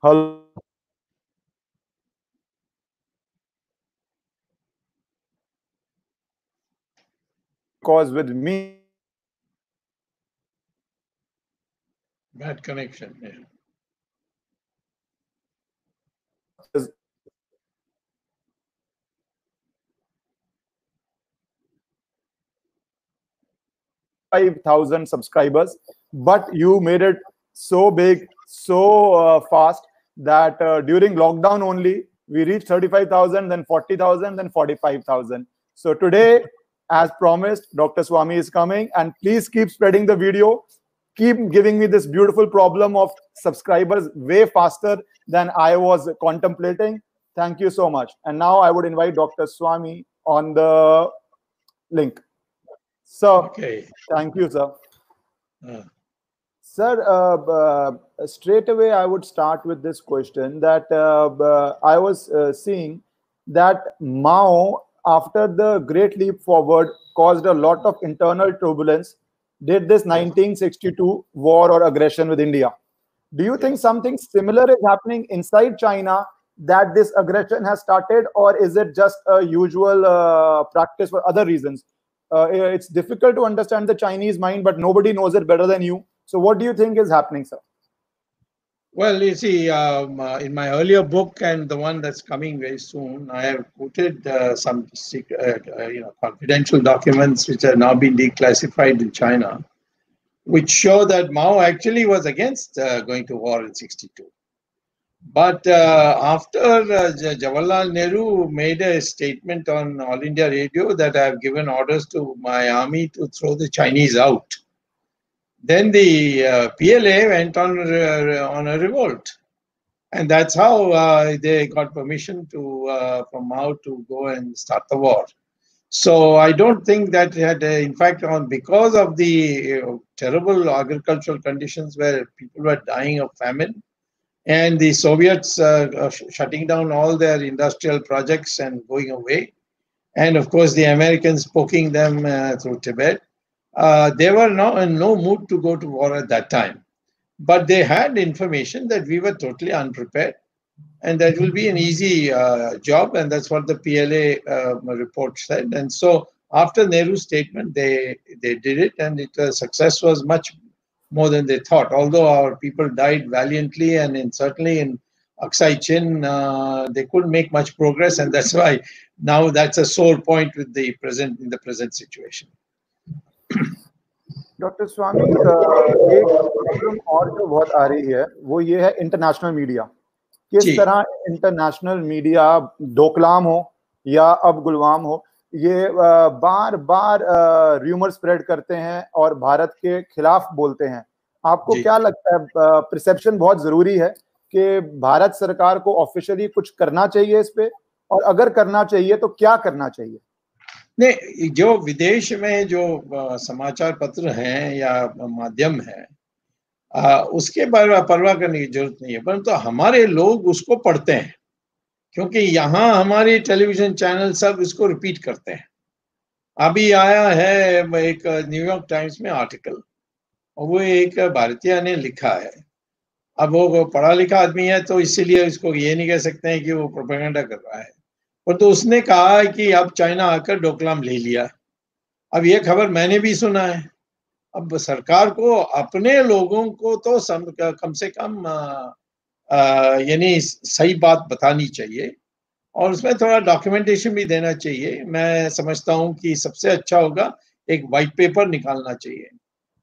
Hello. Because with me. Bad connection. Yeah. Five thousand subscribers, but you made it so big, so uh, fast that uh, during lockdown only we reached 35,000, then 40,000, then 45,000. So today, as promised, Dr. Swami is coming, and please keep spreading the video. Keep giving me this beautiful problem of subscribers way faster than I was contemplating. Thank you so much. And now I would invite Dr. Swami on the link. So, Okay. thank you, sir. Uh, Sir, uh, uh, straight away I would start with this question that uh, uh, I was uh, seeing that Mao, after the Great Leap Forward, caused a lot of internal turbulence, did this 1962 war or aggression with India. Do you think something similar is happening inside China that this aggression has started, or is it just a usual uh, practice for other reasons? Uh, it's difficult to understand the Chinese mind, but nobody knows it better than you. So, what do you think is happening, sir? Well, you see, um, uh, in my earlier book and the one that's coming very soon, I have quoted uh, some secret, uh, uh, you know, confidential documents which have now been declassified in China, which show that Mao actually was against uh, going to war in '62. But uh, after Jawaharlal Nehru made a statement on All India Radio that I have given orders to my army to throw the Chinese out, then the uh, PLA went on uh, on a revolt, and that's how uh, they got permission to uh, from Mao to go and start the war. So I don't think that had, in fact, on because of the uh, terrible agricultural conditions where people were dying of famine, and the Soviets uh, sh- shutting down all their industrial projects and going away, and of course the Americans poking them uh, through Tibet uh, they were now in no mood to go to war at that time. But they had information that we were totally unprepared and that will be an easy uh, job. And that's what the PLA uh, report said. And so after Nehru's statement, they, they did it and it, uh, success was much more than they thought. Although our people died valiantly and in, certainly in Aksai Chin, uh, they couldn't make much progress. And that's why now that's a sore point with the present in the present situation. Doctor Swami एक problem और जो बहुत आ रही है वो ये है international media किस तरह इंटरनेशनल मीडिया डोकलाम हो या अब गुलवाम हो ये बार बार र्यूमर स्प्रेड करते हैं और भारत के खिलाफ बोलते हैं। आपको क्या लगता है परसेप्शन बहुत ज़रूरी है कि भारत सरकार को ऑफिशियली कुछ करना चाहिए इस पे? और अगर करना चाहिए तो क्या करना चाहिए? नहीं जो विदेश में जो समाचार पत्र हैं या माध्यम है अ, उसके बारे में परवाह करने की ज़रूरत नहीं है परंतु तो हमारे लोग उसको पढ़ते हैं क्योंकि यहाँ हमारे टेलीविज़न चैनल सब इसको रिपीट करते हैं। अभी आया है एक न्यूयॉर्क टाइम्स में आर्टिकल और वो एक भारतीय ने लिखा है। अब वो पढ़ा लिखा आदमी है तो इसीलिए इसको ये नहीं कह सकते हैं कि वो प्रोपेगेंडा कर रहा है। पर तो उसने कहा कि अब चाइना आकर डोकलाम ले लिया। अब ये खबर मैंने भी सुना है। अब सरकार को अपने लोगों को तो सम, कम से कम यानी सही बात बतानी चाहिए और उसमें थोड़ा डॉक्यूमेंटेशन भी देना चाहिए। मैं समझता हूँ कि सबसे अच्छा होगा एक वाइट पेपर निकालना चाहिए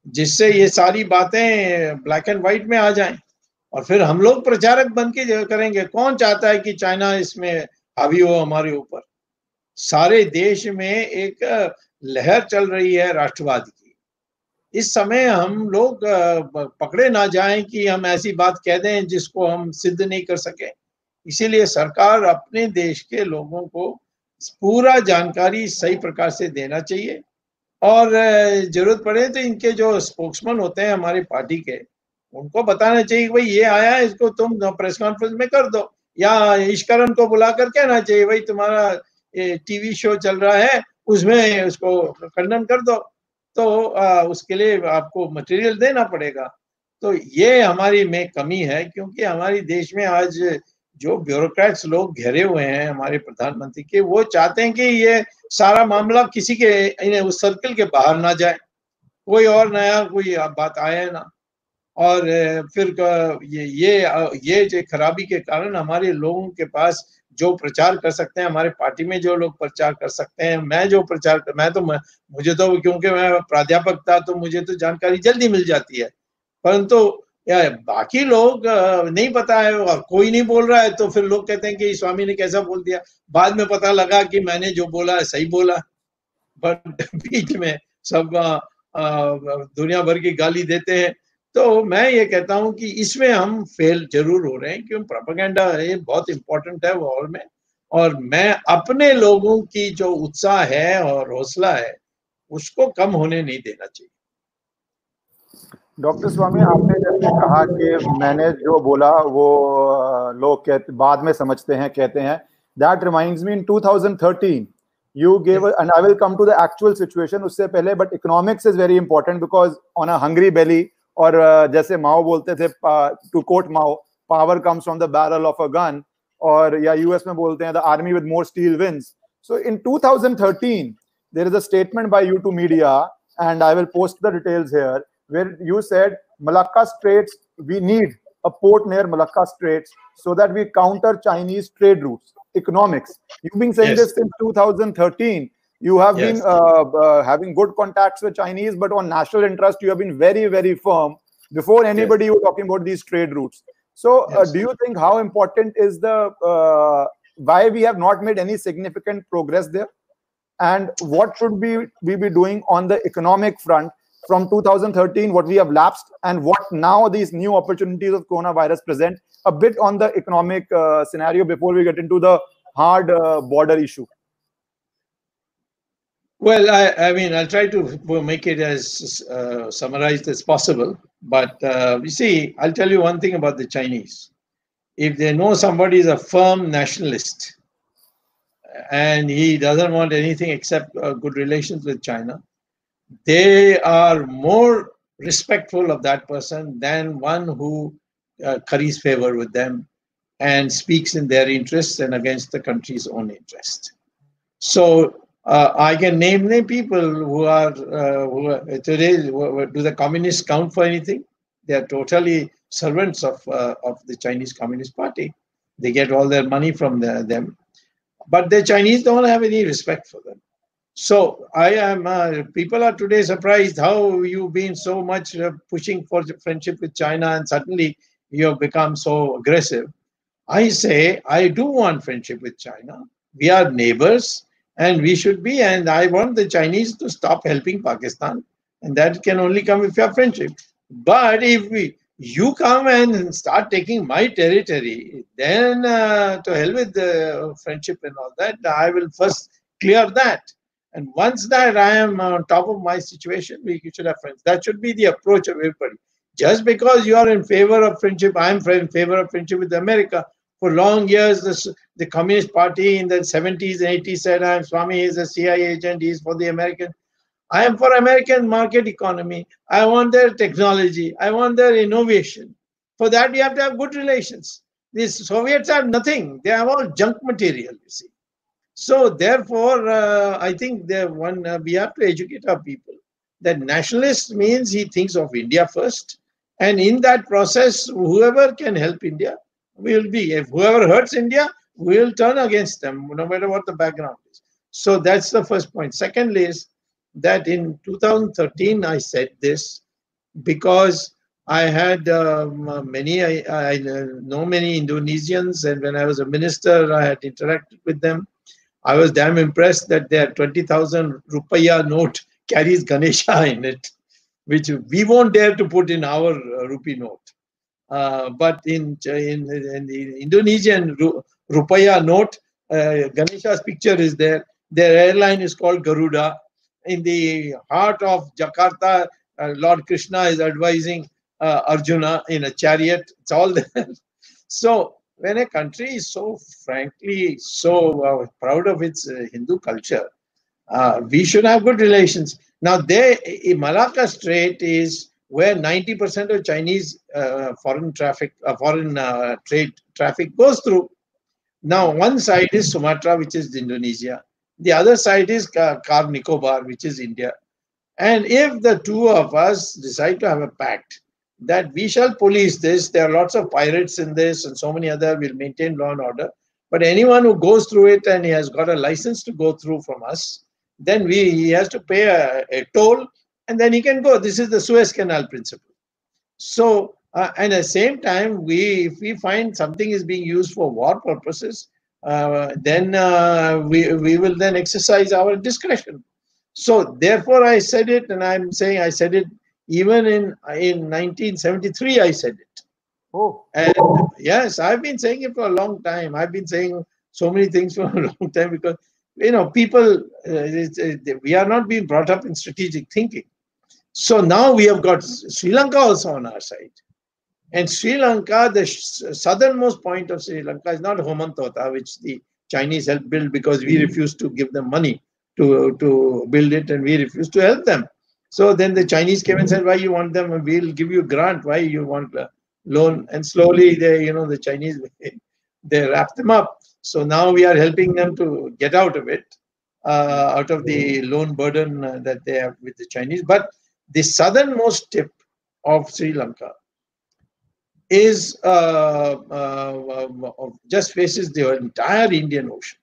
जिससे ये सारी बातें ब्लैक एंड व्हाइट में आ जाएँ। और फिर हम लोग प्रचारक बन के करेंगे कौन चाहता है कि चाइना इसमें हावी हो हमारे ऊपर। सारे देश में एक लहर चल रही है राष्ट्रवाद की। इस समय हम लोग पकड़े ना जाएँ कि हम ऐसी बात कह दें जिसको हम सिद्ध नहीं कर सके। इसीलिए सरकार अपने देश के लोगों को पूरा जानकारी सही प्रकार से देना चाहिए। और ज़रूरत पड़े तो इनके जो स्पोक्समैन होते हैं हमारी पार्टी के, उनको बताना चाहिए भाई ये आया इसको तुम प्रेस कॉन्फ्रेंस में कर दो। या ईश्वरन को बुला कर कहना चाहिए भाई तुम्हारा टीवी शो चल रहा है उसमें उसको खंडन कर दो। तो आ, उसके लिए आपको मटेरियल देना पड़ेगा। तो ये हमारी में कमी है क्योंकि हमारी देश में आज जो ब्यूरोक्रेट्स लोग घेरे हुए हैं हमारे प्रधानमंत्री के वो चाहते हैं कि ये सारा मामला किसी के उस सर्कल के बाहर ना जाए। कोई और नया कोई बात आए ना और फिर ये ये ये जो खराबी के कारण हमारे लोगों के पास जो प्रचार कर सकते हैं, हमारे पार्टी में जो लोग प्रचार कर सकते हैं, मैं जो प्रचार कर, मैं तो मुझे तो क्योंकि मैं प्राध्यापक था तो मुझे तो जानकारी जल्दी मिल जाती है। परंतु बाकी लोग नहीं पता है और कोई नहीं बोल रहा है तो फिर लोग कहते हैं कि स्वामी ने कैसा बोल दिया। बाद में पता लगा कि मैंने जो बोला सही बोला। बट बीच में सब दुनिया भर की गाली देते हैं। तो मैं ये कहता हूँ कि इसमें हम फेल ज़रूर हो रहे हैं क्यों? प्रोपागेंडा ये बहुत इंपॉर्टेंट है वॉर में। और मैं अपने लोगों की जो उत्साह है और हौसला है उसको कम होने नहीं देना चाहिए। डॉक्टर स्वामी आपने जैसे कहा कि मैंने जो बोला वो लोग कहते बाद में समझते हैं कहते हैं that reminds me in 2013 you gave a, and i will come to the actual situation उससे पहले but economics is very important because on a hungry belly और uh, जैसे माओ बोलते थे to quote Mao power comes from the barrel of a gun और या US में बोलते हैं the army with more steel wins so in 2013 there is a statement by you to media and i will post the details here where you said malacca straits we need a port near malacca straits so that we counter chinese trade routes economics. You've been saying yes. this since 2013. you have yes. been uh, uh, having good contacts with Chinese, but on national interest, you have been very, very firm. Before anybody, yes. you were talking about these trade routes. So, uh, do you think how important is the uh, why we have not made any significant progress there, and what should we we be doing on the economic front from 2013? What we have lapsed, and what now these new opportunities of coronavirus present a bit on the economic uh, scenario before we get into the hard uh, border issue? Well, I, I, mean, I'll try to make it as uh, summarized as possible. But uh, you see, I'll tell you one thing about the Chinese. If they know somebody is a firm nationalist and he doesn't want anything except uh, good relations with China, they are more respectful of that person than one who uh, curries favor with them and speaks in their interests and against the country's own interest. So uh, I can name name people who are, uh, who are today. Do the communists count for anything? They are totally servants of uh, of the Chinese Communist Party. They get all their money from the, them, but the Chinese don't have any respect for them. So I am. Uh, people are today surprised how you've been so much uh, pushing for friendship with China, and suddenly you have become so aggressive. I say, I do want friendship with China. We are neighbors and we should be. And I want the Chinese to stop helping Pakistan. And that can only come if you have friendship. But if we, you come and start taking my territory, then uh, to hell with the friendship and all that, I will first clear that. And once that I am on top of my situation, we should have friends. That should be the approach of everybody. Just because you are in favor of friendship, I'm in favor of friendship with America. For long years, this, the Communist Party in the 70s and 80s said, I'm Swami is a CIA agent, he's for the American. I am for American market economy. I want their technology. I want their innovation. For that, we have to have good relations. These Soviets have nothing. They have all junk material, you see. So therefore, uh, I think the one uh, we have to educate our people that nationalist means he thinks of India first and in that process, whoever can help India will be. If whoever hurts India, we'll turn against them, no matter what the background is. So that's the first point. Secondly, is that in 2013 I said this because I had um, many, I, I, know many Indonesians, and when I was a minister, I had interacted with them. I was damn impressed that their 20,000 rupiah note carries Ganesha in it which we won't dare to put in our uh, rupee note. Uh, but in, in, in, the Indonesian rupiah note, uh, Ganesha's picture is there. Their airline is called Garuda. In the heart of Jakarta, uh, Lord Krishna is advising uh, Arjuna in a chariot. It's all there. so when a country is so frankly so uh, proud of its Hindu culture, we should have good relations. Now, there, Malacca Strait is where 90% of Chinese uh, foreign traffic, uh, foreign uh, trade traffic goes through. Now, one side is Sumatra, which is Indonesia. The other side is Car Nicobar, which is India. And if the two of us decide to have a pact that we shall police this, there are lots of pirates in this and so many other will maintain law and order. But anyone who goes through it and he has got a license to go through from us, then we he has to pay a, a toll and then he can go. This is the Suez Canal principle. So, uh, and at the same time, we if we find something is being used for war purposes, uh, then uh, we we will then exercise our discretion. So, therefore, I said it, and I'm saying I said it even in in 1973. I said it. Oh. And yes, I've been saying it for a long time. I've been saying so many things for a long time because you know people uh, we are not being brought up in strategic thinking so now we have got Sri Lanka also on our side. And Sri Lanka, the southernmost point of Sri Lanka is not Hambantota, which the Chinese helped build because we refused to give them money to, to build it and we refused to help them. So then the Chinese came and said, why you want them? We'll give you a grant. Why you want a loan? And slowly they, you know, the Chinese, they wrapped them up. So now we are helping them to get out of it, uh, out of the loan burden uh, that they have with the Chinese. But the southernmost tip of Sri Lanka is uh, uh, uh, just faces the entire Indian Ocean.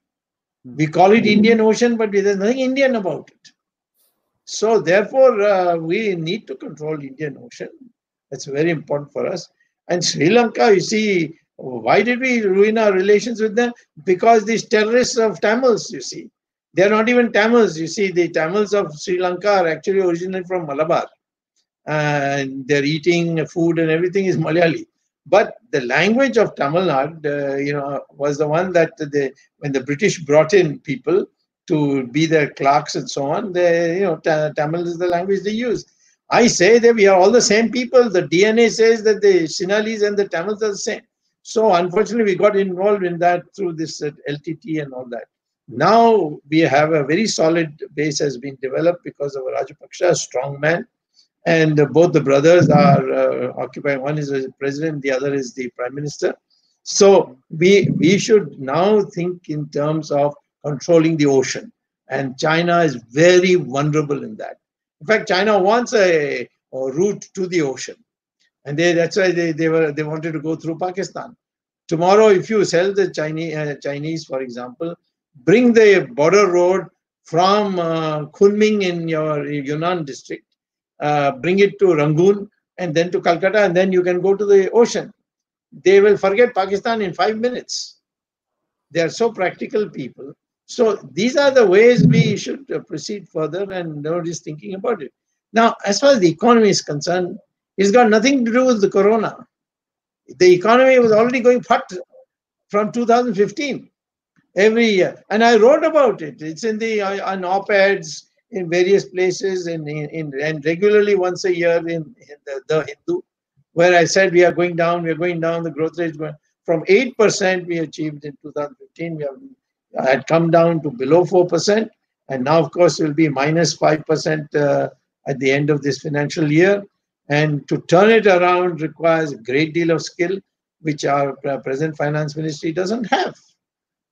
Hmm. We call it Indian Ocean, but there's nothing Indian about it. So therefore, uh, we need to control Indian Ocean. That's very important for us. And Sri Lanka, you see, why did we ruin our relations with them? Because these terrorists of Tamils, you see, they're not even Tamils. You see, the Tamils of Sri Lanka are actually originally from Malabar. And their eating food and everything is Malayali. But the language of Tamil Nadu, uh, you know, was the one that the when the British brought in people to be their clerks and so on, they, you know, Tamil is the language they use. I say that we are all the same people. The DNA says that the Sinhalese and the Tamils are the same. So unfortunately, we got involved in that through this uh, LTT and all that. Now we have a very solid base has been developed because of Rajapaksa, a strong man, and both the brothers are uh, occupying. One is the president, the other is the prime minister. So we we should now think in terms of controlling the ocean, and China is very vulnerable in that. In fact, China wants a, a route to the ocean, and they, that's why they, they were they wanted to go through Pakistan. Tomorrow, if you sell the Chinese, uh, Chinese, for example, bring the border road from uh, Kunming in your Yunnan district, uh, bring it to Rangoon and then to Calcutta, and then you can go to the ocean. They will forget Pakistan in five minutes. They are so practical people. So these are the ways we should uh, proceed further, and nobody's thinking about it. Now, as far as the economy is concerned, it's got nothing to do with the corona. The economy was already going fat from 2015 every year. And I wrote about it. It's in the on op-eds in various places in, in, in, and regularly once a year in, in the, the, Hindu, where I said we are going down, we are going down, the growth rate going from 8% we achieved in 2015, we have had come down to below 4%, and now of course it will be minus 5% uh, at the end of this financial year. And to turn it around requires a great deal of skill, which our uh, present finance ministry doesn't have.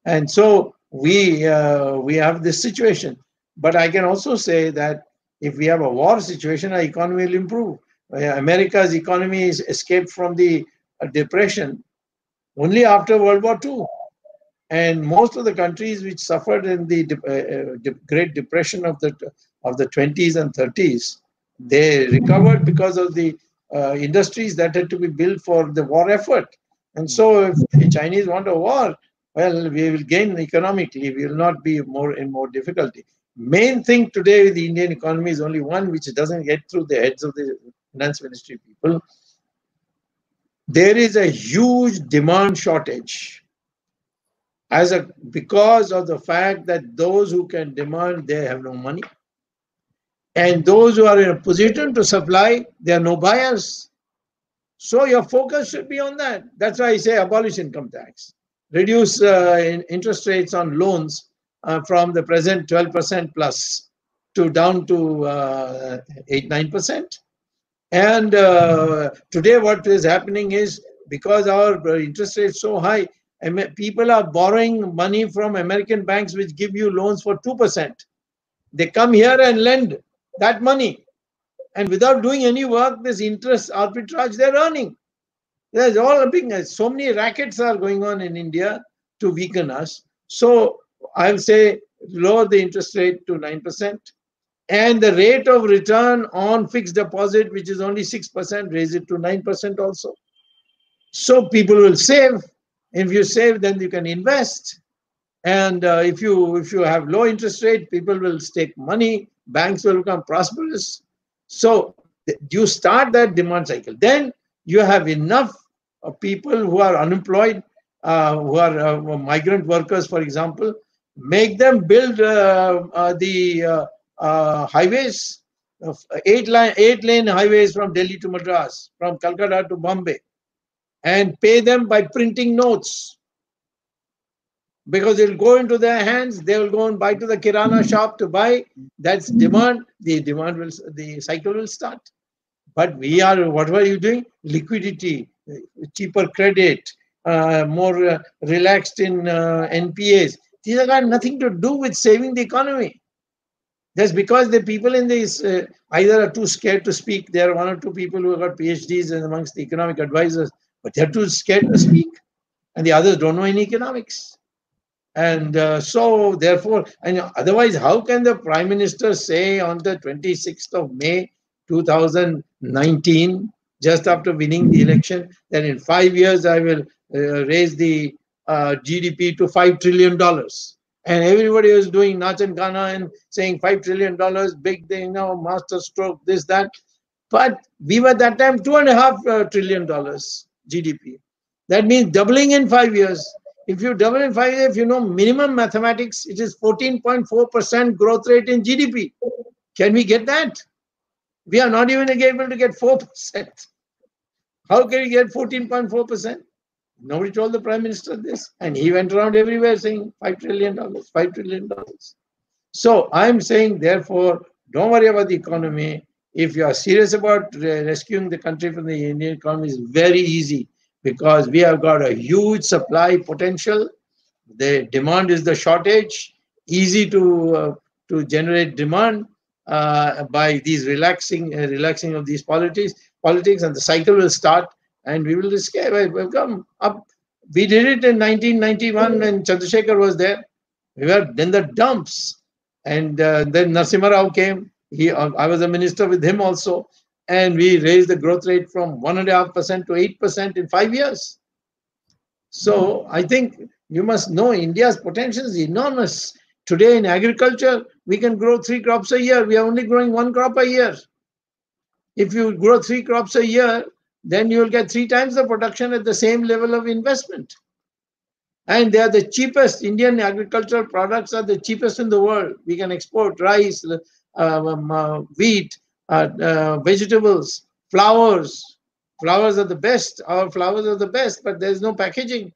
And so we uh, we have this situation. But I can also say that if we have a war situation, our economy will improve. Uh, America's economy is escaped from the uh, depression only after World War II. And most of the countries which suffered in the uh, uh Great Depression of the of the 20s and 30s, they recovered because of the uh, industries that had to be built for the war effort. And so, if the Chinese want a war, well, we will gain economically. We will not be more in more difficulty. Main thing today with the Indian economy is only one which doesn't get through the heads of the finance ministry people. There is a huge demand shortage as a because of the fact that those who can demand they have no money and those who are in a position to supply there are no buyers so your focus should be on that that's why i say abolish income tax reduce uh, interest rates on loans uh, from the present 12% plus to down to uh, 8 9%. And uh, today, what is happening is because our interest rate is so high, people are borrowing money from American banks which give you loans for 2%. They come here and lend that money. And without doing any work, this interest arbitrage they're earning. There's all a big, so many rackets are going on in India to weaken us. So I'll say lower the interest rate to 9% and the rate of return on fixed deposit, which is only 6%, raise it to 9% also. So people will save. If you save, then you can invest. And uh, if you if you have low interest rate, people will stake money. Banks will become prosperous. So you start that demand cycle. Then you have enough uh, people who are unemployed, uh, who are uh, migrant workers, for example. Make them build uh, uh, the highways, eight line eight lane highways from Delhi to Madras, from Calcutta to Bombay and pay them by printing notes. Because it'll go into their hands they will go and buy to the kirana shop to buy. That's demand. The demand will the cycle will start but we are what were you doing liquidity cheaper credit uh, more uh, relaxed in uh, npas these have got nothing to do with saving the economy. That's because the people in this uh, either are too scared to speak. There are one or two people who have got phds and amongst the economic advisors but they're too scared to speak, and the others don't know any economics. And uh, so, therefore, and otherwise, how can the prime minister say on the 26th of May 2019, just after winning the election, that in five years I will uh, raise the uh, GDP to five trillion dollars? And everybody was doing Nach and Gana and saying five trillion dollars, big thing, you know, master stroke, this, that. But we were that time two and a half uh, trillion dollars. GDP. That means doubling in five years. If you double in five years, if you know minimum mathematics, it is 14.4% growth rate in GDP. Can we get that? We are not even able to get 4%. How can we get 14.4%? Nobody told the prime minister this. And he went around everywhere saying $5 trillion, $5 trillion. So I'm saying, therefore, don't worry about the economy if you are serious about rescuing the country from the Indian economy, is very easy because we have got a huge supply potential. The demand is the shortage, easy to uh, to generate demand uh, by these relaxing uh, relaxing of these politics politics, and the cycle will start, and we will escape. We'll come up. We did it in 1991 when Chandrasekhar was there. We were in the dumps, and uh, then Narasimha Rao came he, uh, I was a minister with him also, and we raised the growth rate from one and a half percent to eight percent in five years. So I think you must know India's potential is enormous. Today in agriculture, we can grow three crops a year. We are only growing one crop a year. If you grow three crops a year, then you will get three times the production at the same level of investment. And they are the cheapest. Indian agricultural products are the cheapest in the world. We can export rice, um, um, uh, wheat, uh, uh, vegetables, flowers. Flowers are the best. Our flowers are the best, but there's no packaging.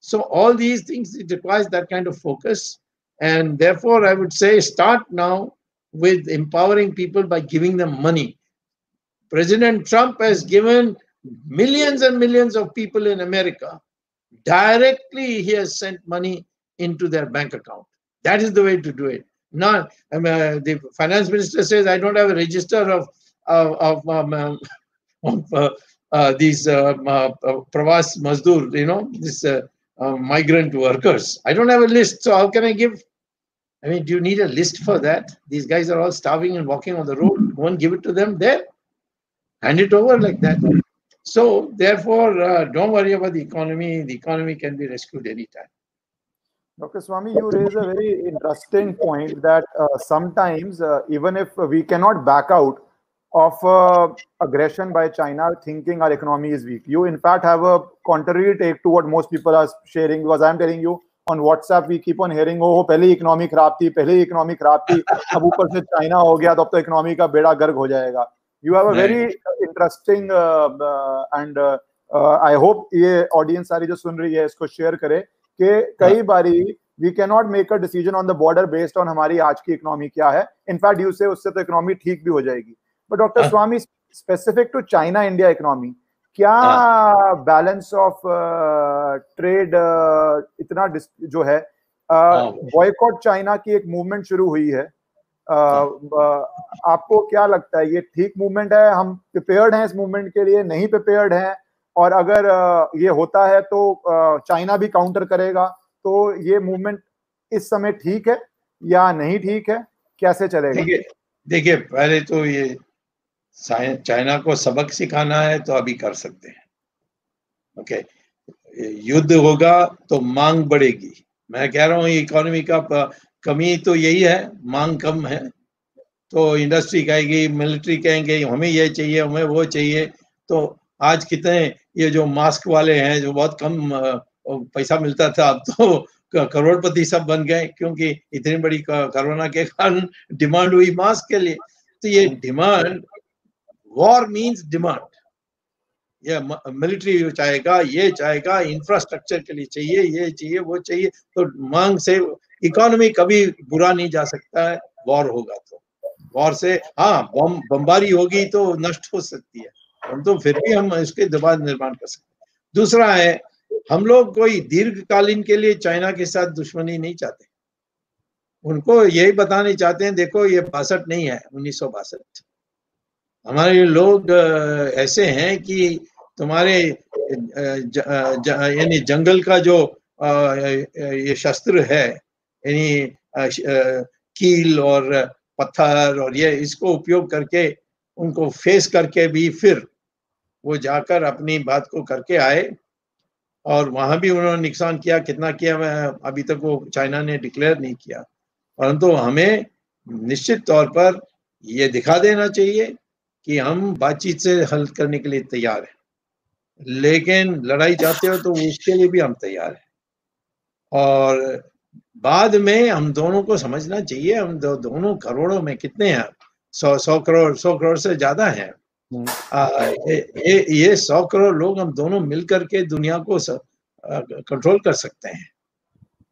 So all these things, it requires that kind of focus. And therefore, I would say start now with empowering people by giving them money. President Trump has given millions and millions of people in America directly, he has sent money into their bank account. That is the way to do it. Not um, uh, the finance minister says I don't have a register of of, of, um, um of uh, uh, these um, uh, uh, pravas mazdur, you know, this uh, migrant workers. I don't have a list, so how can I give? I mean, do you need a list for that? These guys are all starving and walking on the road. Go and give it to them there. Hand it over like that. So, therefore, don't worry about the economy. The economy can be rescued anytime. Dr. Swami, you raise a very interesting point that uh, sometimes, uh, even if we cannot back out of uh, aggression by China, thinking our economy is weak, you in fact have a contrary take to what most people are sharing. Because I'm telling you, on WhatsApp, we keep on hearing, oh, पहले economy खराब थी पहले economy खराब थी अब ऊपर से China हो गया तो अब तो इकोनॉमी का बेड़ा गर्क हो जाएगा you have a very interesting and I hope ये ऑडियंस सारी जो सुन रही है इसको शेयर करे कि कई बारी we can not make a decision on the border based on हमारी आज की इकोनॉमी क्या है इनफैक्ट यू से उससे तो इकोनॉमी ठीक भी हो जाएगी but doctor Swami specific to China India economy क्या बैलेंस ऑफ़ ट्रेड इतना जो है बॉयकॉट हाँ। चाइना की एक मूवमेंट शुरू हुई है आपको क्या लगता है ये ठीक मूवमेंट है हम प्रिपेयर्ड हैं इस मूवमेंट के लिए नहीं प्रिपेयर्ड हैं और अगर ये होता है तो चाइना भी काउंटर करेगा तो ये मूवमेंट इस समय ठीक है या नहीं ठीक है कैसे चलेगा? देखिए पहले तो ये चाइना को सबक सिखाना है तो अभी कर सकते हैं। ओके? युद्ध होगा तो मांग बढ़ेगी। मैं कह रहा हूँ इकोनॉमी का कमी तो यही है मांग कम है। तो इंडस्ट्री कहेगी मिलिट्री कहेंगे हमें ये चाहिए हमें वो चाहिए। तो आज कितने ये जो मास्क वाले हैं जो बहुत कम पैसा मिलता था अब तो करोड़पति सब बन गए क्योंकि इतनी बड़ी कोरोना के कारण डिमांड हुई मास्क के लिए। तो ये डिमांड वॉर मीन्स डिमांड ये मिलिट्री चाहेगा, ये चाहेगा इंफ्रास्ट्रक्चर के लिए चाहिए, ये चाहिए, वो चाहिए तो मांग से इकोनॉमी कभी बुरा नहीं जा सकता है वॉर होगा तो। वॉर से हाँ बम बमबारी होगी तो नष्ट हो सकती है, हम तो फिर भी हम इसके दबा निर्माण कर सकते हैं। दूसरा है, हम लोग कोई दीर्घकालीन के लिए चाइना के साथ दुश्मनी नहीं चाहते। उनको यही बताने चाहते हैं, देखो ये बासठ नहीं है, उन्नीस हमारे लोग ऐसे हैं कि तुम्हारे यानी जंगल का जो ये शस्त्र है, यानी कील और पत्थर और ये, इसको उपयोग करके, उनको फेस करके भी फिर वो जाकर अपनी बात को करके आए और वहाँ भी उन्होंने नुकसान किया, कितना किया, मैं अभी तक वो चाइना ने डिक्लेयर नहीं किया। परंतु हमें निश्चित तौर पर ये दिखा देना चाहिए कि हम बातचीत से हल करने के लिए तैयार हैं। लेकिन लड़ाई चाहते हो तो उसके लिए भी हम तैयार हैं। और बाद में हम दोनों को समझना चाहिए हम दो, दोनों करोड़ों में कितने हैं? सौ सौ करोड़ सौ करोड़ से ज़्यादा है। हम्म। ये ये सौ करोड़ लोग हम दोनों मिलकर के दुनिया को कंट्रोल कर सकते हैं।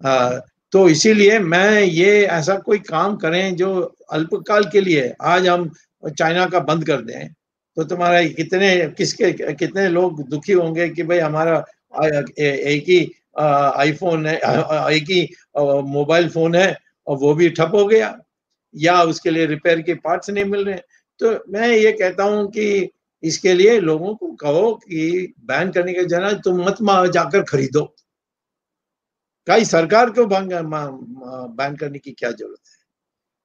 आ, तो इसीलिए मैं ये ऐसा कोई काम करें जो अल्पकाल के लिए आज हम चाइना का बंद कर दें। तो तुम्हारा कितने, किसके, कितने लोग दुखी होंगे कि भाई हमारा एक ही आईफोन है एक ही मोबाइल फ़ोन है और वो भी ठप हो गया। या उसके लिए रिपेयर के पार्ट्स नहीं मिल रहे। तो मैं ये कहता हूँ कि इसके लिए लोगों को कहो कि बैन करने के जना तुम मत जाकर खरीदो। कई सरकार को बैन करने की क्या ज़रूरत है?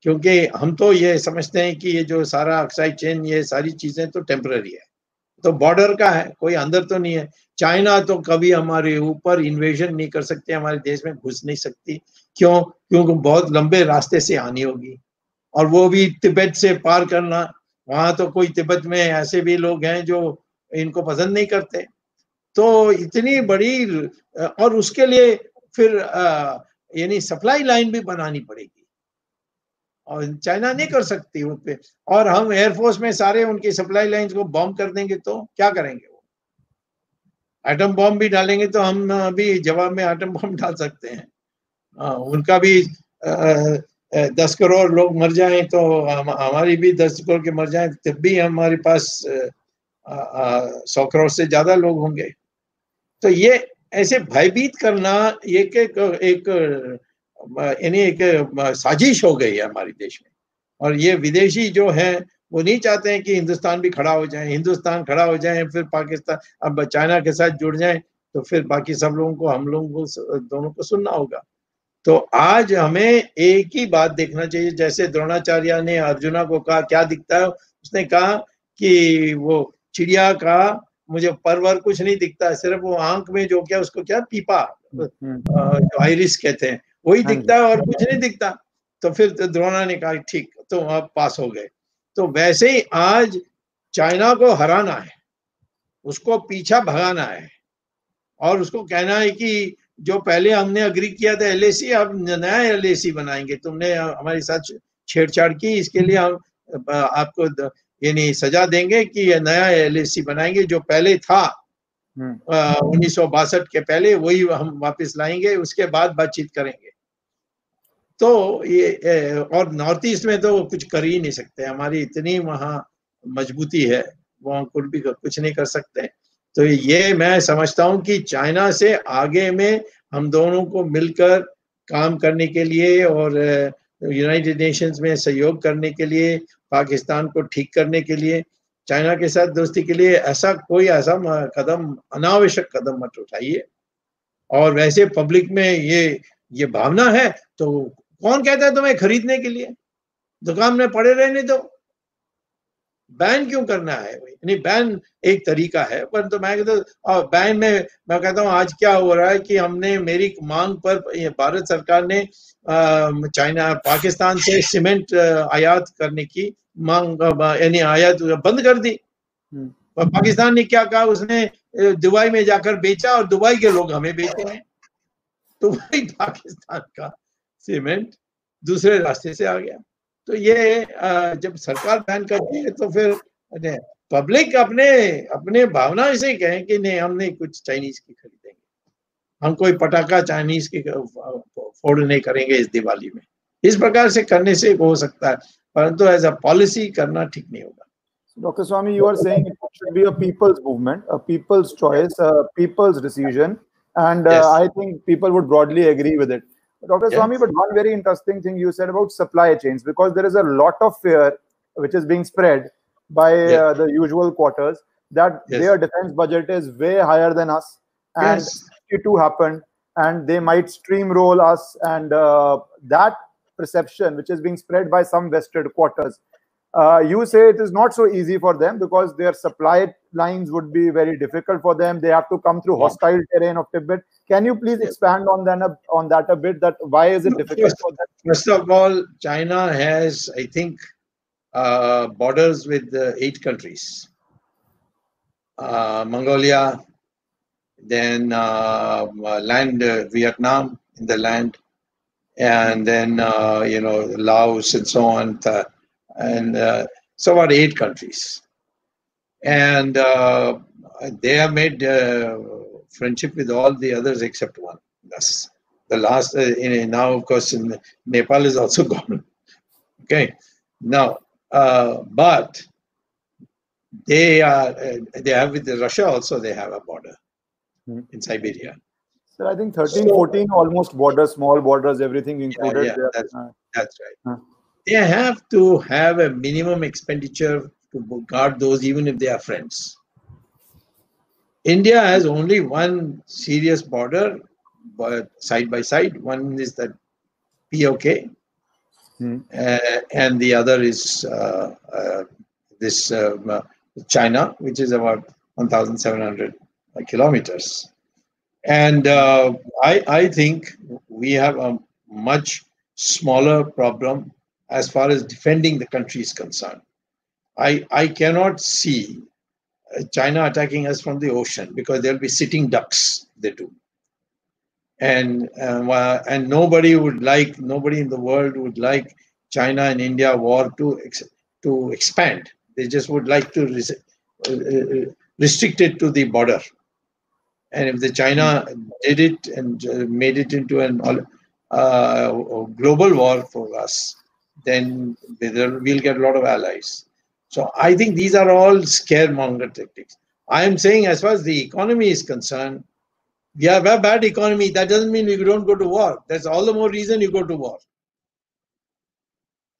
क्योंकि हम तो ये समझते हैं कि ये जो सारा ऑक्साइड चेन ये सारी चीज़ें तो टेम्पररी है। तो बॉर्डर का है, कोई अंदर तो नहीं है। चाइना तो कभी हमारे ऊपर इन्वेजन नहीं कर सकते, हमारे देश में घुस नहीं सकती। क्यों? क्योंकि बहुत लंबे रास्ते से आनी होगी। और वो भी तिब्बत से पार करना, वहाँ तो कोई तिब्बत में ऐसे भी लोग हैं जो इनको पसंद नहीं करते। तो इतनी बड़ी, और उसके लिए फिर यानी सप्लाई लाइन भी बनानी पड़ेगी। और चाइना नहीं कर सकती उन पे। और हम एयरफोर्स में सारे उनकी सप्लाई लाइंस को बॉम्ब कर देंगे तो क्या करेंगे वो? एटम बॉम्ब भी डालेंगे तो हम अभी जवाब में एटम बॉम्ब डाल सकते हैं। आ, उनका भी दस करोड़ लोग मर जाएँ तो हम, हमारी भी दस करोड़ के मर जाएँ तब भी हमारे पास सौ करोड़ से ज़्यादा लोग होंगे। तो ये ऐसे भयभीत करना ये एक, एक यानी एक साजिश हो गई है हमारे देश में। और ये विदेशी जो है वो नहीं चाहते हैं कि हिंदुस्तान भी खड़ा हो जाए। हिंदुस्तान खड़ा हो जाए फिर पाकिस्तान अब चाइना के साथ जुड़ जाए तो फिर बाकी सब लोगों को हम लोगों को दोनों को सुनना होगा। तो आज हमें एक ही बात देखना चाहिए। जैसे द्रोणाचार्य ने अर्जुना को कहा क्या दिखता है? उसने कहा कि वो चिड़िया का मुझे परवर कुछ नहीं दिखता सिर्फ़ वो आँख में जो क्या उसको क्या पीपा हम्म, हम्म। जो आयरिस कहते हैं। वही हाँ दिखता है और कुछ नहीं दिखता। तो फिर तो द्रोणा ने कहा ठीक तो आप पास हो गए। तो वैसे ही आज चाइना को हराना है उसको पीछा भगाना है और उसको कहना है कि जो पहले हमने अग्री किया था एलएसी अब नया एलएसी बनाएँगे। तुमने हमारे साथ छेड़छाड़ की इसके लिए हम आपको यानी सजा देंगे कि ये नया एलएसी बनाएँगे। जो पहले था हम्म। उन्नीस के पहले वही हम वापस लाएँगे उसके बाद बातचीत करेंगे। तो ये और नॉर्थ ईस्ट में तो कुछ कर ही नहीं सकते। हमारी इतनी वहाँ मजबूती है वहाँ कुछ भी कुछ नहीं कर सकते। तो ये मैं समझता हूँ कि चाइना से आगे में हम दोनों को मिलकर काम करने के लिए और यूनाइटेड नेशंस में सहयोग करने के लिए, पाकिस्तान को ठीक करने के लिए, चाइना के साथ दोस्ती के लिए ऐसा कोई ऐसा कदम, अनावश्यक कदम मत उठाइए। और वैसे पब्लिक में ये ये भावना है तो कौन कहता है तुम्हें खरीदने के लिए? दुकान में पड़े रहने दो। बैन क्यों करना है नहीं बैन एक तरीका है परंतु तो मैं कहता हूँ बैन में मैं कहता हूँ आज क्या हो रहा है कि हमने मेरी मांग पर भारत सरकार ने चाइना पाकिस्तान से सीमेंट आयात करने की मांग यानी आयात बंद कर दी। हम्म। पाकिस्तान ने क्या कहा? उसने दुबई में जाकर बेचा और दुबई के लोग हमें बेचे हैं। तो वही पाकिस्तान का सीमेंट दूसरे रास्ते से आ गया तो ये जब सरकार बैन करती है तो फिर पब्लिक अपने अपने भावना से कहें कि नहीं हमने कुछ चाइनीज़ की खरीदेंगे हम कोई पटाखा चाइनीज़ की फोड़ नहीं करेंगे इस दिवाली में इस प्रकार से करने से हो सकता है परंतु एज अ पॉलिसी करना ठीक नहीं होगा Dr. Swami, you are saying it should be a people's movement, a people's choice, a people's decision, and uh, yes. I think people would broadly agree with it. Dr. Yes. Swami, but one very interesting thing you said about supply chains, because there is a lot of fear which is being spread by yes. uh, the usual quarters that yes. their defense budget is way higher than us, and it too happened, and they might streamroll us, and uh, that perception which is being spread by some vested quarters. Uh, you say it is not so easy for them because their supply lines would be very difficult for them. They have to come through hostile terrain of Tibet. Can you please expand on that on that a bit? That why is it difficult first, for them? First of all, China has, I think, uh, borders with uh, eight countries: uh, Mongolia, then uh, land uh, Vietnam in the land, and then uh, you know Laos and so on, and so about eight countries, and they have made friendship with all the others except one. That's the last. Uh, in, now, of course, in Nepal is also gone. okay, now, uh, but they are uh, they have with Russia also. They have a border hmm. in Siberia. So I think 13, so, 14 almost borders, small borders, everything included. Yeah, yeah that's, uh, that's right. Huh. They have to have a minimum expenditure to guard those, even if they are friends. India has only one serious border, but side by side. One is the POK, hmm. uh, and the other is uh, uh, this um, China, which is about 1,700 kilometers. And uh, I, I think we have a much smaller problem as far as defending the country is concerned. I, I cannot see China attacking us from the ocean because there'll be sitting ducks. They do, and uh, and nobody would like nobody in the world would like China and India war to ex- to expand. They just would like to res- uh, uh restrict it to the border. And if the China did it and uh, made it into an uh, global war for us, then we'll get a lot of allies. So I think these are all scaremonger tactics. I am saying, as far as the economy is concerned, we have a bad economy. That doesn't mean we don't go to war. That's all the more reason you go to war.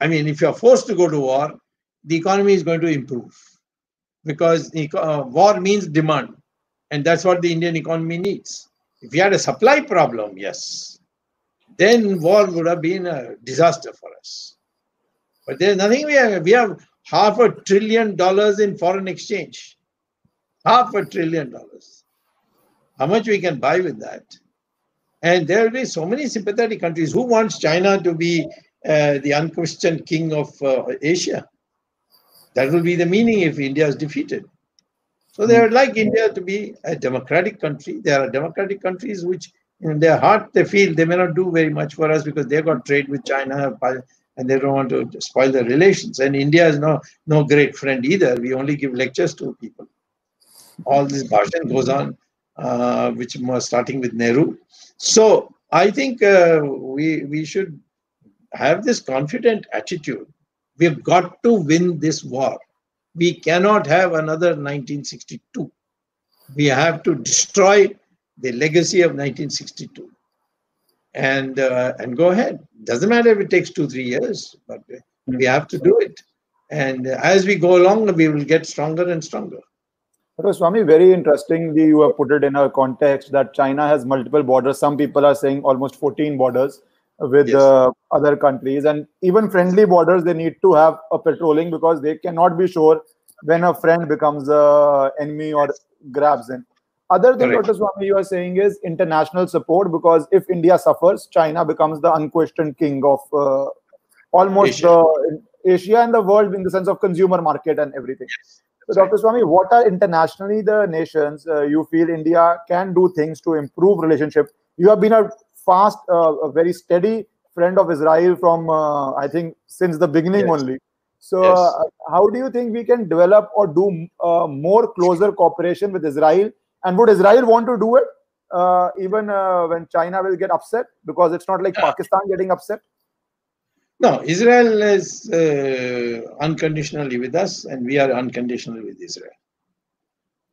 I mean, if you're forced to go to war, the economy is going to improve because uh, war means demand, and that's what the Indian economy needs. If we had a supply problem, yes, then war would have been a disaster for us. But there's nothing we have. We have half a trillion dollars in foreign exchange. Half a trillion dollars. How much we can buy with that? And there will be so many sympathetic countries. Who wants China to be uh, the unquestioned king of uh, Asia? That will be the meaning if India is defeated. So they would like India to be a democratic country. There are democratic countries which, in their heart, they feel they may not do very much for us because they've got trade with China, and they don't want to spoil the relations. And India is no no great friend either. We only give lectures to people. All this bhashan goes on, uh, which was starting with Nehru. So I think uh, we we should have this confident attitude. We've got to win this war. We cannot have another 1962. We have to destroy the legacy of 1962 and uh, and go ahead. Doesn't matter if it takes two three years, but we have to do it. And as we go along, we will get stronger and stronger. So, Swamy, very interestingly, you have put it in a context that China has multiple borders. Some people are saying almost 14 borders with yes. uh, other countries, and even friendly borders. They need to have a patrolling because they cannot be sure when a friend becomes a enemy or grabs in. Other than Dr. Swamy, you are saying is international support because if India suffers, China becomes the unquestioned king of uh, almost Asia. the Asia and the world in the sense of consumer market and everything. Yes. So, Dr. Swamy, what are internationally the nations uh, you feel India can do things to improve relationship? You have been a fast, uh, a very steady friend of Israel from uh, I think since the beginning yes. only. So, yes. Uh, how do you think we can develop or do uh, more closer cooperation with Israel and would Israel want to do it uh, even uh, when China will get upset? Because it's not like yeah. Pakistan getting upset. No, Israel is uh, unconditionally with us, and we are unconditionally with Israel.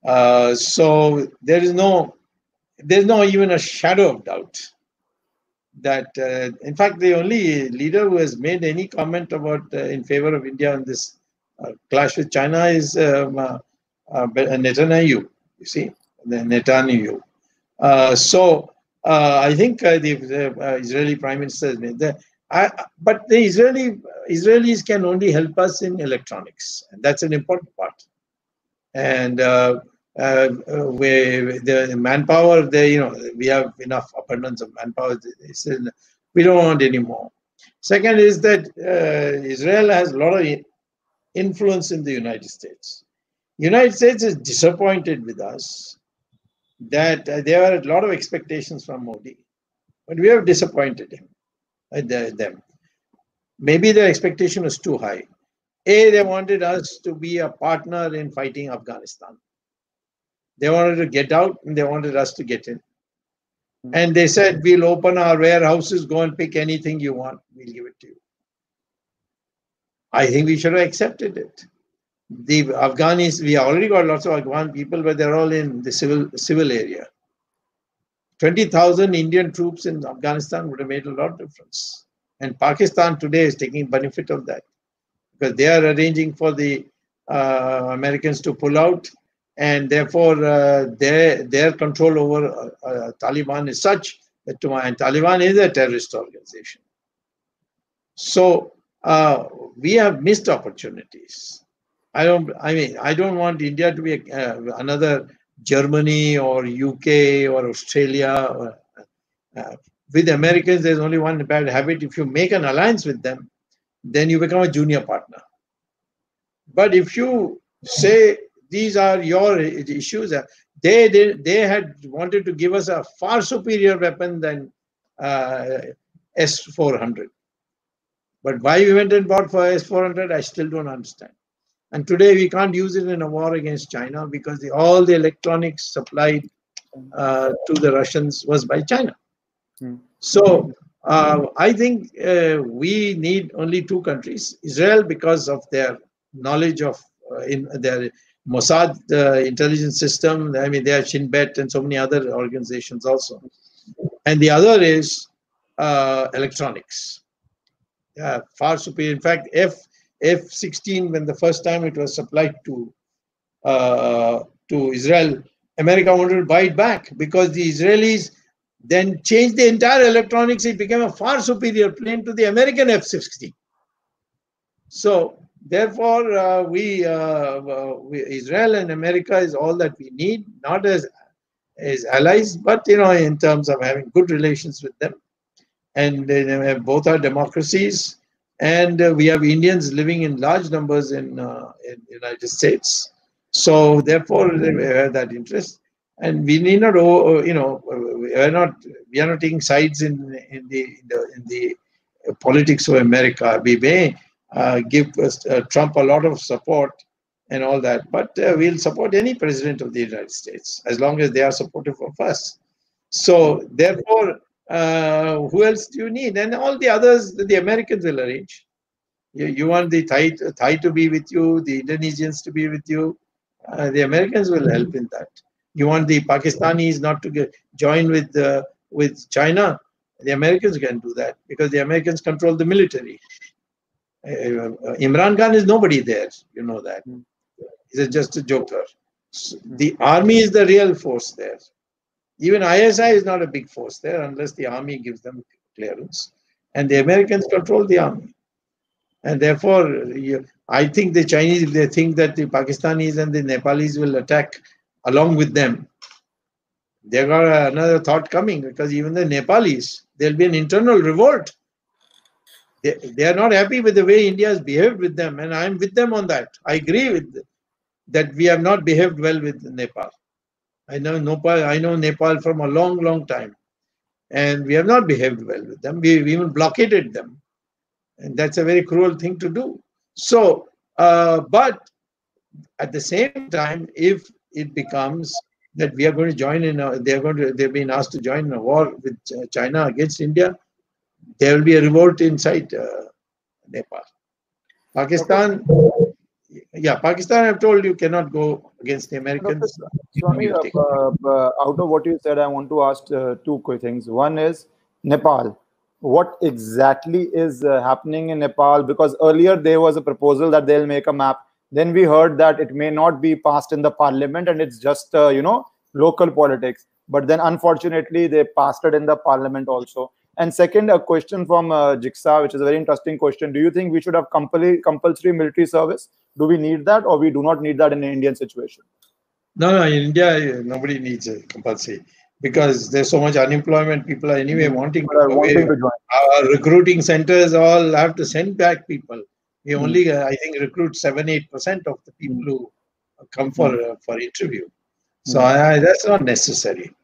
Uh, so there is no, there is no even a shadow of doubt that, uh, in fact, the only leader who has made any comment about uh, in favor of India on this clash with China is um, Netanyahu. You see, Netanyahu. Uh, so uh, I think uh, the, uh, Israeli Prime Minister made that. But the Israeli Israelis can only help us in electronics, and that's an important part. And uh, uh, we, the manpower, there, you know, we have enough abundance of manpower. We don't want any more. Second is that Israel has a lot of influence in the United States. United States is disappointed with us that uh, there were a lot of expectations from Modi, but we have disappointed him, uh, them. Maybe their expectation was too high. A, they wanted us to be a partner in fighting Afghanistan. They wanted to get out and they wanted us to get in. Hmm. And they said, We'll open our warehouses, go and pick anything you want, we'll give it to you. I think we should have accepted it the Afghanis, we already got lots of Afghan people, but they're all in the civil civil area. 20,000 Indian troops in Afghanistan would have made a lot of difference. And Pakistan today is taking benefit of that because they are arranging for the uh, Americans to pull out, and therefore uh, their their control over uh, uh Taliban is such that to and Taliban is a terrorist organization. So uh, we have missed opportunities. I don't. I mean, I don't want India to be a, uh, another Germany or UK or Australia. Or, uh, with Americans, there's only one bad habit. If you make an alliance with them, then you become a junior partner. But if you say these are your issues, uh, they they, they had wanted to give us a far superior weapon than uh, S400. But why we went and bought for S400, I still don't understand. And today we can't use it in a war against China because the, all the electronics supplied uh, to the Russians was by China. Hmm. So uh, I think uh, we need only two countries: Israel because of their knowledge of uh, in their Mossad uh, intelligence system. I mean, they have Shin Bet and so many other organizations also. And the other is uh, electronics. Yeah, far superior. In fact, if F-16 when the first time it was supplied to uh, to Israel, America wanted to buy it back because the Israelis then changed the entire electronics. It became a far superior plane to the American F-16. So therefore, uh, we, uh, uh, we, Israel and America is all that we need, not as as allies, but you know, in terms of having good relations with them. And both are democracies and uh, we have Indians living in large numbers in uh, in United States. So therefore, they have that interest, and we need not, oh, oh, you know, we are not we are not taking sides in in the in the, in the politics of America. We may uh, give uh, Trump a lot of support and all that, but uh, we'll support any president of the United States as long as they are supportive of us. So therefore, uh, who else do you need? And all the others, the Americans will arrange. You, you want the Thai, Thai to be with you, the Indonesians to be with you. Uh, the Americans will help in that. You want the Pakistanis not to get, join with uh, with China. The Americans can do that because the Americans control the military. Uh, uh Imran Khan is nobody there. You know that. Hmm. He's just a joker. The army is the real force there. Even ISI is not a big force there unless the army gives them clearance. And the Americans control the army. And therefore, I think the Chinese, they think that the Pakistanis and the Nepalis will attack along with them, they got another thought coming because even the Nepalis, there'll be an internal revolt. They, they are not happy with the way India has behaved with them, and I'm with them on that. I agree with that we have not behaved well with Nepal. I know Nepal, I know Nepal from a long, long time. And we have not behaved well with them. We've even blockaded them. And that's a very cruel thing to do. So, uh, but at the same time, if it becomes that we are going to join in, a, they're going to, they've been asked to join in a war with China against India, there will be a revolt inside uh, Nepal. Pakistan, yeah, Pakistan, I've told you, cannot go against the Americans. Swamy, uh, uh, out of what you said, I want to ask uh, two quick things. One is Nepal. What exactly is uh, happening in Nepal? Because earlier there was a proposal that they'll make a map. Then we heard that it may not be passed in the parliament and it's just, uh, you know, local politics. But then unfortunately, they passed it in the parliament also. And second, a question from uh, Jigsaw, which is a very interesting question. Do you think we should have compulsory, compulsory military service? Do we need that or we do not need that in an Indian situation? No, no, in India, nobody needs a compulsory because there's so much unemployment. People are anyway wanting, to, wanting to join. Our recruiting centers all have to send back people. We mm. only, uh, I think, recruit 7 8% of the people who come for, mm. uh, for interview. So I, that's not necessary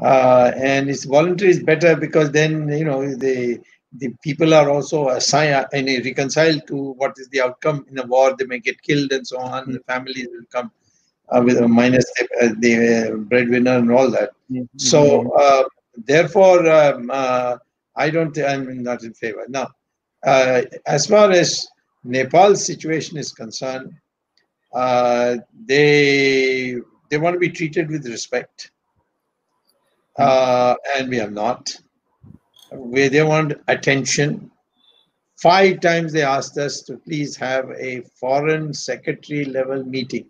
uh, and it's voluntary is better because then you know the the people are also assigned and reconciled to what is the outcome in a war. They may get killed and so on. Mm-hmm. The families will come uh, with a minus the, uh, the breadwinner and all that. Mm-hmm. So uh, therefore, um, uh, I don't. I'm not in favor now. Uh, as far as Nepal's situation is concerned, uh, they they want to be treated with respect uh, and we have not. We, they want attention. Five times they asked us to please have a foreign secretary level meeting.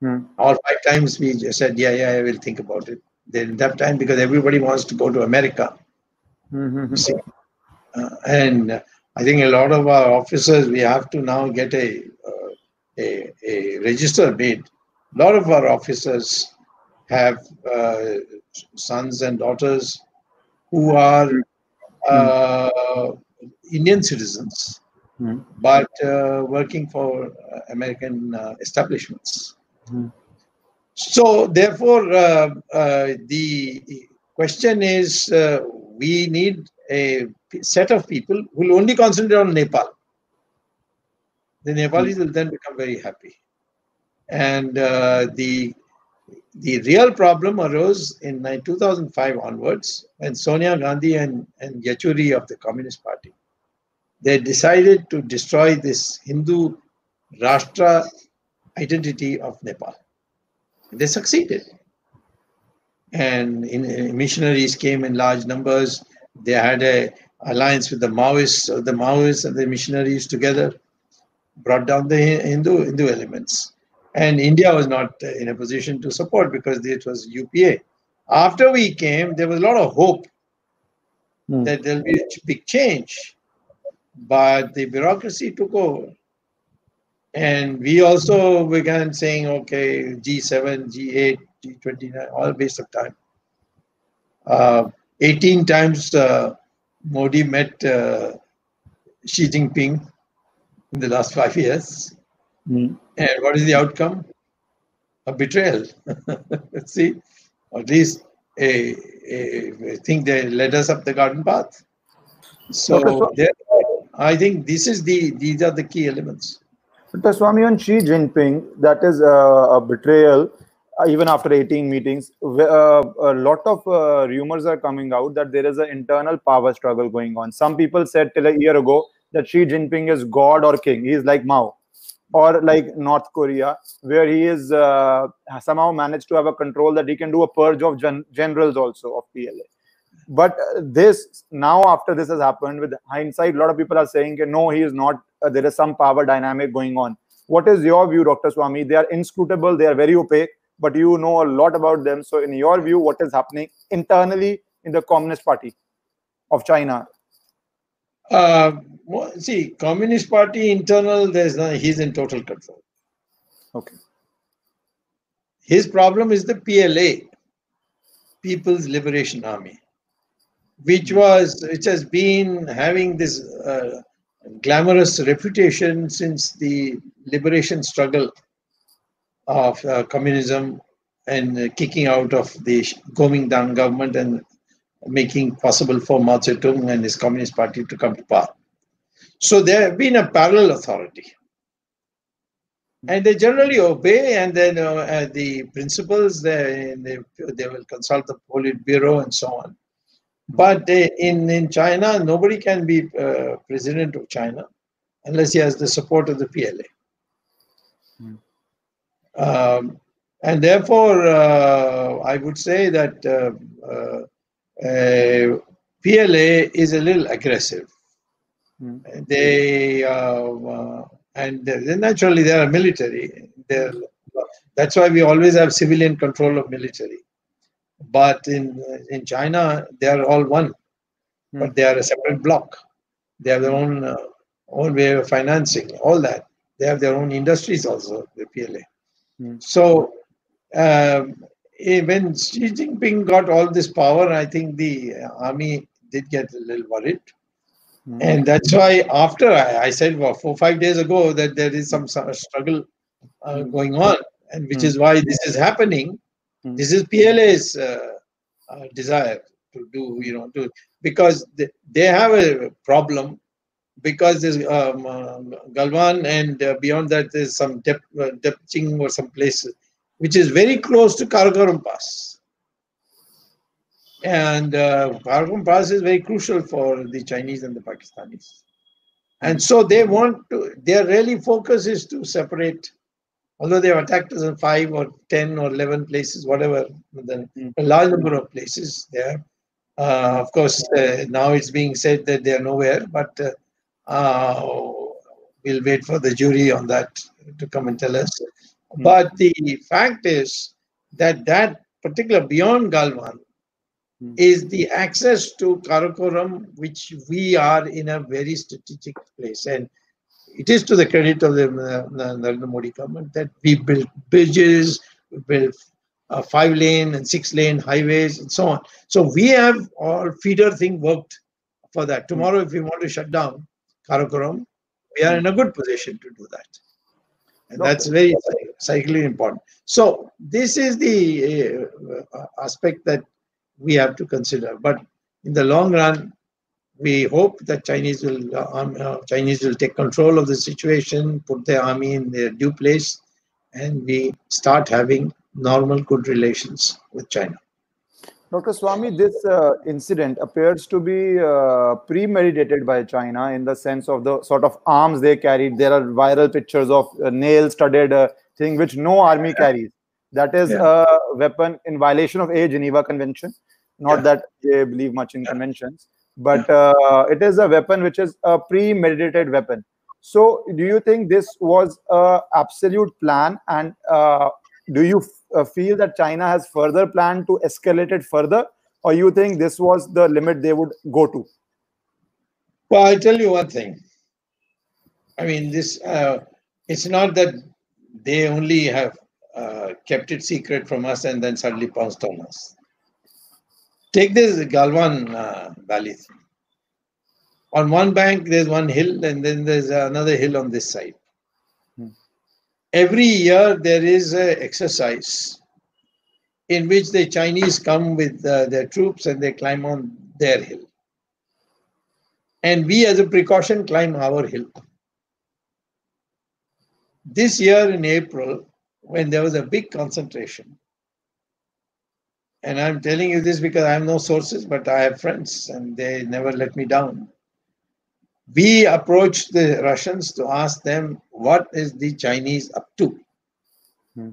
Hmm. All five times we just said, yeah, yeah, I will think about it. Then didn't time because everybody wants to go to America. Mm-hmm. See? Uh, and I think a lot of our officers, we have to now get a, uh, a, a register made. A lot of our officers have uh, sons and daughters who are uh, Indian citizens, mm. but uh, working for uh, American uh, establishments. Mm. So, therefore, uh, the question is we need a set of people who will only concentrate on Nepal. The Nepalis will then become very happy. And the the real problem arose in 2005 onwards when Sonia Gandhi and, and Yechury of the Communist Party, they decided to destroy this Hindu Rashtra identity of Nepal. They succeeded. And in, in missionaries came in large numbers. They had a alliance with the Maoists, the Maoists and the missionaries together brought down the Hindu, Hindu elements and India was not in a position to support because it was UPA. After we came, there was a lot of hope mm. that there'll be a big change, but the bureaucracy took over. And we also began saying, okay, G7, G8, G29, all waste of time. Uh, 18 times uh, Modi met uh, Xi Jinping in the last five years. Mm. And what is the outcome? A betrayal. Let's see, at least a, a, I think they led us up the garden path. So, I think this is the these are the key elements. But Swamy and Xi Jinping, that is a betrayal. Uh, even after 18 meetings, uh, a lot of uh, rumors are coming out that there is an internal power struggle going on. Some people said till a year ago that Xi Jinping is God or king. He is like Mao, or like North Korea, where he is uh, somehow managed to have a control that he can do a purge of gen- generals also of PLA. But this now, after this has happened, with hindsight, a lot of people are saying, no, he is not. Uh, there is some power dynamic going on. What is your view, Dr. Swamy? They are inscrutable. They are very opaque but you know a lot about them. So, in your view, what is happening internally in the Communist Party of China? Uh, see, Communist Party internal, there's no, he's in total control. Okay. His problem is the PLA, People's Liberation Army, which hmm. was which has been having this uh, glamorous reputation since the liberation struggle of uh, communism and kicking out of the Kuomintang government and making possible for Mao Zedong and his Communist Party to come to power. So there have been a parallel authority. And they generally obey, and then uh, uh, the principals, they, they, they will consult the Politburo and so on. But they, in, in China, nobody can be uh, president of China unless he has the support of the PLA. Um, and therefore, uh, I would say that uh, uh, PLA is a little aggressive. Mm. They and then naturally they are military. They're, that's why we always have civilian control of military. But in in China, they are all one, mm. but they are a separate block. They have their own uh, own way of financing, all that. They have their own industries also, the PLA. Mm. So um, when Xi Jinping got all this power, I think the army did get a little worried. Mm. And that's why after I, I said well, four five days ago that there is some, some struggle uh, hmm. going on, and which mm. is why this is happening. Hmm. This is PLA's uh, uh, desire to do, you know, to because they, they have a problem because there's um, uh, Galwan and uh, beyond that there's some depth, uh, or some places which is very close to Karakoram Pass. And uh, Karakoram Pass is very crucial for the Chinese and the Pakistanis. And so they want to, their really focus is to separate, although they have attacked us in five or 10 or 11 places, whatever, then mm. a large number of places there. Uh, of course, uh, now it's being said that they are nowhere, but uh, uh, we'll wait for the jury on that to come and tell us. Mm. But the fact is that that particular beyond Galwan mm. is the access to Karakoram, which we are in a very strategic place. And it is to the credit of the uh, Narendra Modi government that we built bridges, we built uh, five lane and six lane highways and so on. So we have all feeder thing worked for that. Tomorrow, if we want to shut down, Karakoram, we are in a good position to do that. And that's very psychically important. So this is the uh, aspect that we have to consider. But in the long run, we hope that Chinese will uh, uh, Chinese will take control of the situation, put their army in their due place, and we start having normal, good relations with China. Dr. Swamy, this uh, incident appears to be uh, premeditated by China in the sense of the sort of arms they carried. There are viral pictures of uh, nail-studded uh, thing which no army carries. That is yeah. a weapon in violation of a Geneva Convention. Not yeah. that they believe much in yeah. conventions, but uh, it is a weapon which is a premeditated weapon. So, do you think this was a absolute plan, and uh, do you uh, feel that China has further planned to escalate it further, or you think this was the limit they would go to? Well, I'll tell you one thing. I mean, this uh, it's not that they only have uh, kept it secret from us and then suddenly pounced on us. Take this Galwan uh, Valley. On one bank, there's one hill, and then there's another hill on this side every year there is an exercise in which the Chinese come with uh, their troops and they climb on their hill. And we, as a precaution, climb our hill. This year in April, when there was a big concentration, and I'm telling you this because I have no sources, but I have friends and they never let me down. We approached the Russians to ask them what is the Chinese up to. Hmm.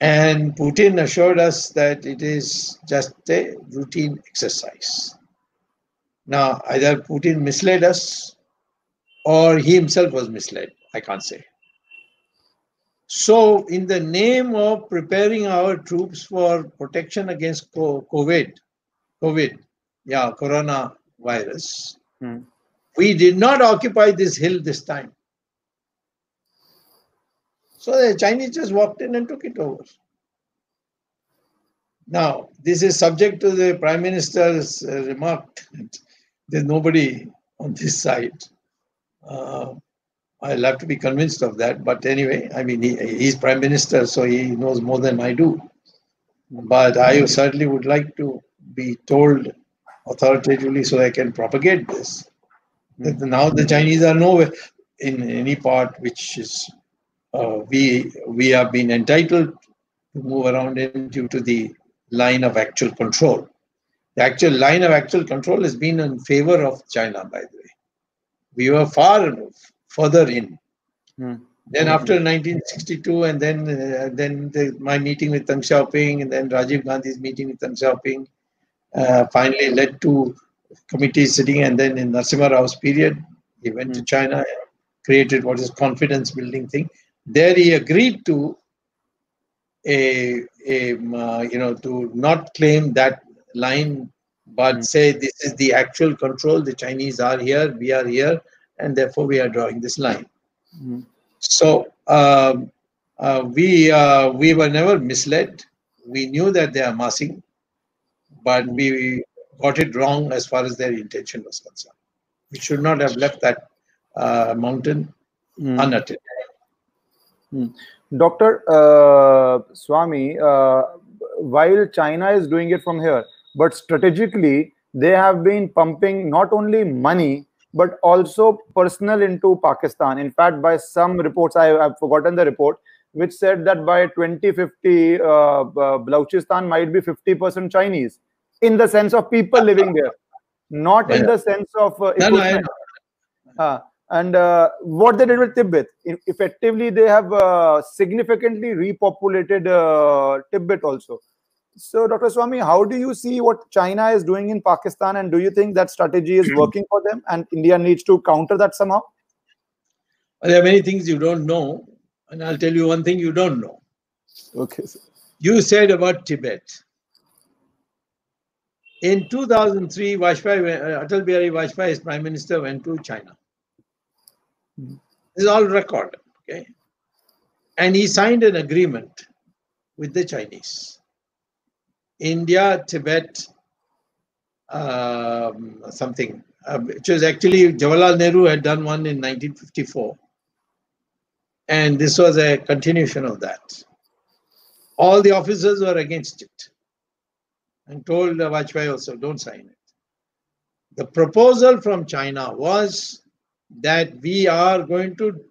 And Putin assured us that it is just a routine exercise. Now, either Putin misled us or he himself was misled. I can't say. So, in the name of preparing our troops for protection against COVID, COVID, yeah, coronavirus, hmm. We did not occupy this hill this time. So the Chinese just walked in and took it over. Now, this is subject to the Prime Minister's uh, remark. There's nobody on this side. Uh, I'll have to be convinced of that. But anyway, I mean, he, he's Prime Minister, so he knows more than I do. But I certainly would like to be told authoritatively so I can propagate this. That now the Chinese are nowhere in any part which is uh, we we have been entitled to move around in due to the line of actual control. The actual line of actual control has been in favor of China, by the way. We were far further in. Hmm. Then after 1962, and then uh, then the, my meeting with Deng Xiaoping, and then Rajiv Gandhi's meeting with Deng Xiaoping, uh, finally led to committees sitting, and then in Narasimha Rao's period, he went to hmm. China, created what is confidence building thing. There he agreed to a, a uh, you know to not claim that line, but mm. say this is the actual control. The Chinese are here, we are here, and therefore we are drawing this line. Mm. So um, uh, we uh, we were never misled. We knew that they are massing, but mm. we got it wrong as far as their intention was concerned. We should not have left that uh, mountain mm. unattended. Hmm. Dr. Uh, Swamy, uh, while China is doing it from here, but strategically, they have been pumping not only money, but also personnel into Pakistan. In fact, by some reports, I have forgotten the report, which said that by 2050, uh, uh, Balochistan might be 50% Chinese in the sense of people living there, not in the sense of uh, no, no, uh, and uh, what they did with Tibet, effectively, they have uh, significantly repopulated uh, Tibet also. So, Dr. Swamy, how do you see what China is doing in Pakistan, and do you think that strategy is working for them, and India needs to counter that somehow? Well, there are many things you don't know, and I'll tell you one thing you don't know. Okay. Sir. You said about Tibet. In 2003, Vajpayee, uh, Atal Bihari Vajpayee, as Prime Minister, went to China. This is all recorded. Okay. And he signed an agreement with the Chinese. India, Tibet, um, something, uh, which was actually Jawaharlal Nehru had done one in 1954. And this was a continuation of that. All the officers were against it and told the Vajpayee also, don't sign it. The proposal from China was that we are going to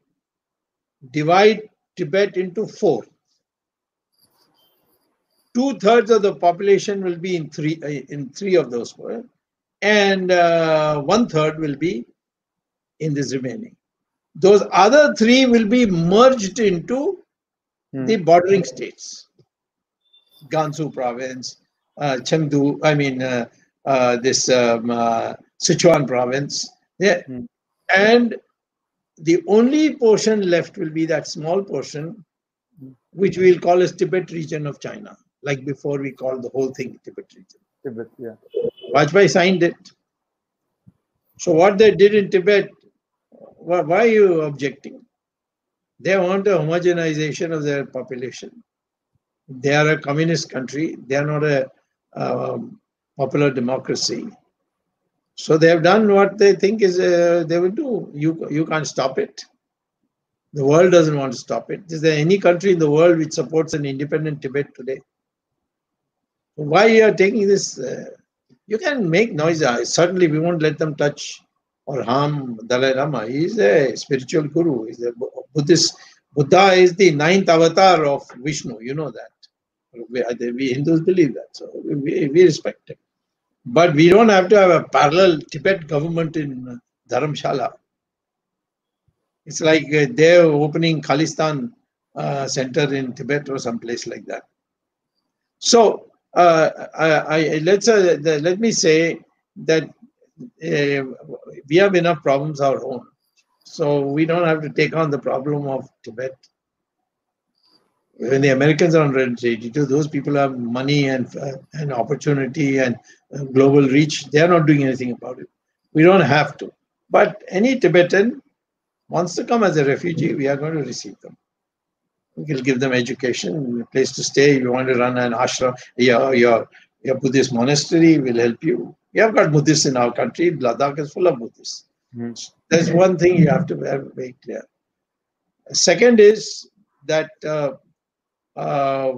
divide Tibet into four. Two thirds of the population will be in three uh, in three of those four, and uh, one third will be in this remaining. Those other three will be merged into hmm. the bordering states, Gansu province, uh, Chengdu. I mean uh, uh, this um, uh, Sichuan province. Yeah, hmm. And the only portion left will be that small portion which we'll call as tibet region of china like before we called the whole thing tibet region. Tibet yeah. Vajpayee signed it. So what they did in tibet why, why are you objecting? They want a homogenization of their population. They are a communist country. They are not a um, popular democracy so they have done what they think is uh, they will do. You you can't stop it. The world doesn't want to stop it. Is there any country in the world which supports an independent Tibet today? Why are you are taking this? Uh, you can make noise. Certainly, we won't let them touch or harm Dalai Lama. He is a spiritual guru. He's a Buddhist. Buddha is the ninth avatar of Vishnu. You know that. We, we Hindus believe that. So we, we respect him. But we don't have to have a parallel Tibet government in Dharamshala. It's like uh, they're opening Khalistan uh, center in Tibet or someplace like that. So uh, I, I, let's uh, let me say that uh, we have enough problems our own, so we don't have to take on the problem of Tibet. When the Americans are on 182, those people have money and uh, and opportunity and uh, global reach. They are not doing anything about it. We don't have to. But any Tibetan wants to come as a refugee, we are going to receive them. We will give them education, a place to stay. If you want to run an ashram, your, your, your Buddhist monastery will help you. We have got Buddhists in our country. Ladakh is full of Buddhists. Mm. There's one thing you have to have very clear. Second is that uh, uh,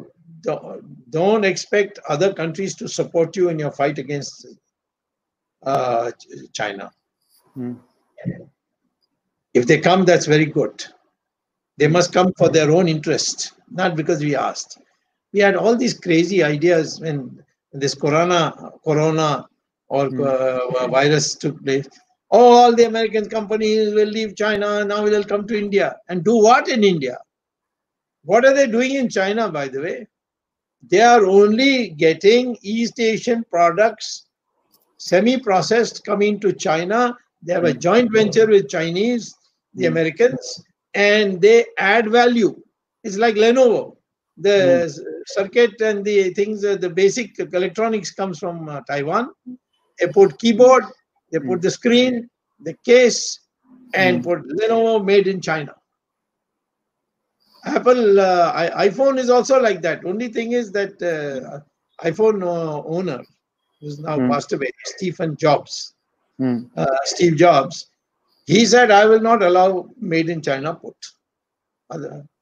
don't expect other countries to support you in your fight against uh, China. Mm. If they come, that's very good. They must come for their own interest, not because we asked. We had all these crazy ideas when this corona, corona or hmm. uh, virus took place. All the American companies will leave China. Now they'll come to India and do what in India? What are they doing in China, by the way? They are only getting East Asian products, semi-processed, coming to China. They have a hmm. joint venture with Chinese, the hmm. Americans, and they add value. It's like Lenovo. The mm. circuit and the things, uh, the basic electronics comes from uh, Taiwan. They put keyboard, they put the screen, the case, and put Lenovo made in China. Apple uh, iPhone is also like that. Only thing is that uh, iPhone uh, owner, who's now mm. passed away, Stephen Jobs, mm. Steve Jobs, he said, I will not allow made in China put.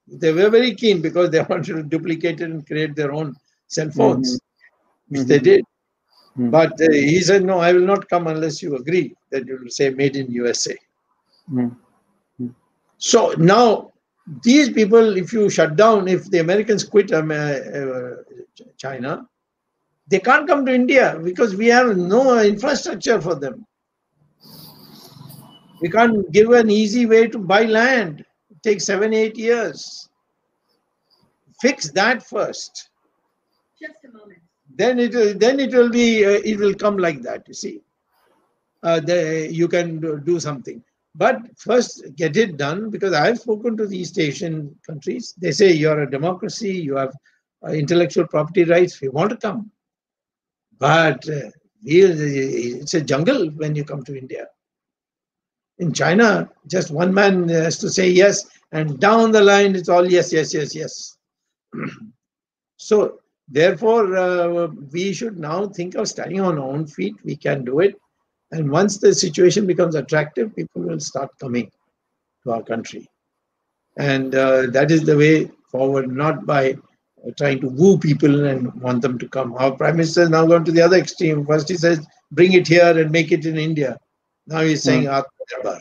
They were very keen because they wanted to duplicate it and create their own cell phones, mm-hmm. which mm-hmm. they did. Mm-hmm. But uh, he said, No, I will not come unless you agree that you will say made in USA. Mm-hmm. So now, these people, if you shut down, if the Americans quit um, uh, uh, China, they can't come to India because we have no infrastructure for them. We can't give an easy way to buy land. It takes seven, eight years. Fix that first. Just a moment. Then it will, then it will be, uh, it will come like that, you see. Uh, the, you can do something. But first, get it done because I've spoken to the East Asian countries. They say you're a democracy, you have uh, intellectual property rights. We want to come. But uh, it's a jungle when you come to India. In China, just one man has to say yes, and down the line it's all yes, yes, yes, yes. so therefore, uh, we should now think of standing on our own feet. We can do it, and once the situation becomes attractive, people will start coming to our country, and uh, that is the way forward. Not by trying to woo people and want them to come. Our prime minister has now gone to the other extreme. First, he says, "Bring it here and make it in India." Now he's saying mm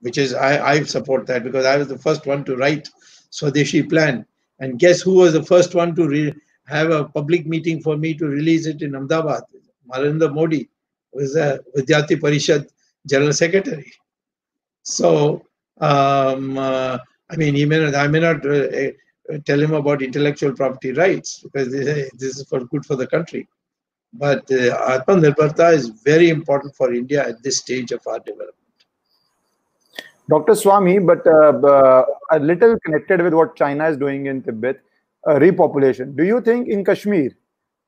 which is I, I support that because I was the first one to write Swadeshi plan. And guess who was the first one to re- have a public meeting for me to release it in Ahmedabad? Narendra Modi was a Vidyarthi Parishad General Secretary. So, um, uh, I mean, he may not, I may not uh, uh, tell him about intellectual property rights because this, is for good for the country. But uh, Atmanirbharta is very important for India at this stage of our development. Dr. Swamy, but uh, uh, a little connected with what China is doing in Tibet, uh, repopulation. Do you think in Kashmir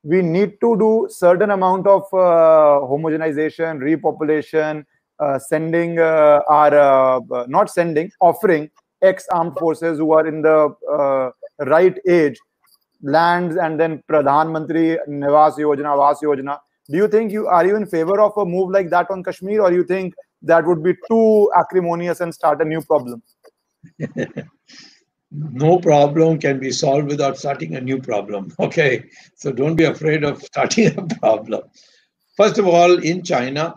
we need to do certain amount of uh, homogenization, repopulation, uh, sending uh, our not sending, offering ex-armed forces who are in the right age lands and then Pradhan Mantri Niwas Yojana, Awas Yojana. Do you think you are you in favor of a move like that on Kashmir, or you think that would be too acrimonious and start a new problem? no problem can be solved without starting a new problem. Okay, so don't be afraid of starting a problem. First of all, in China,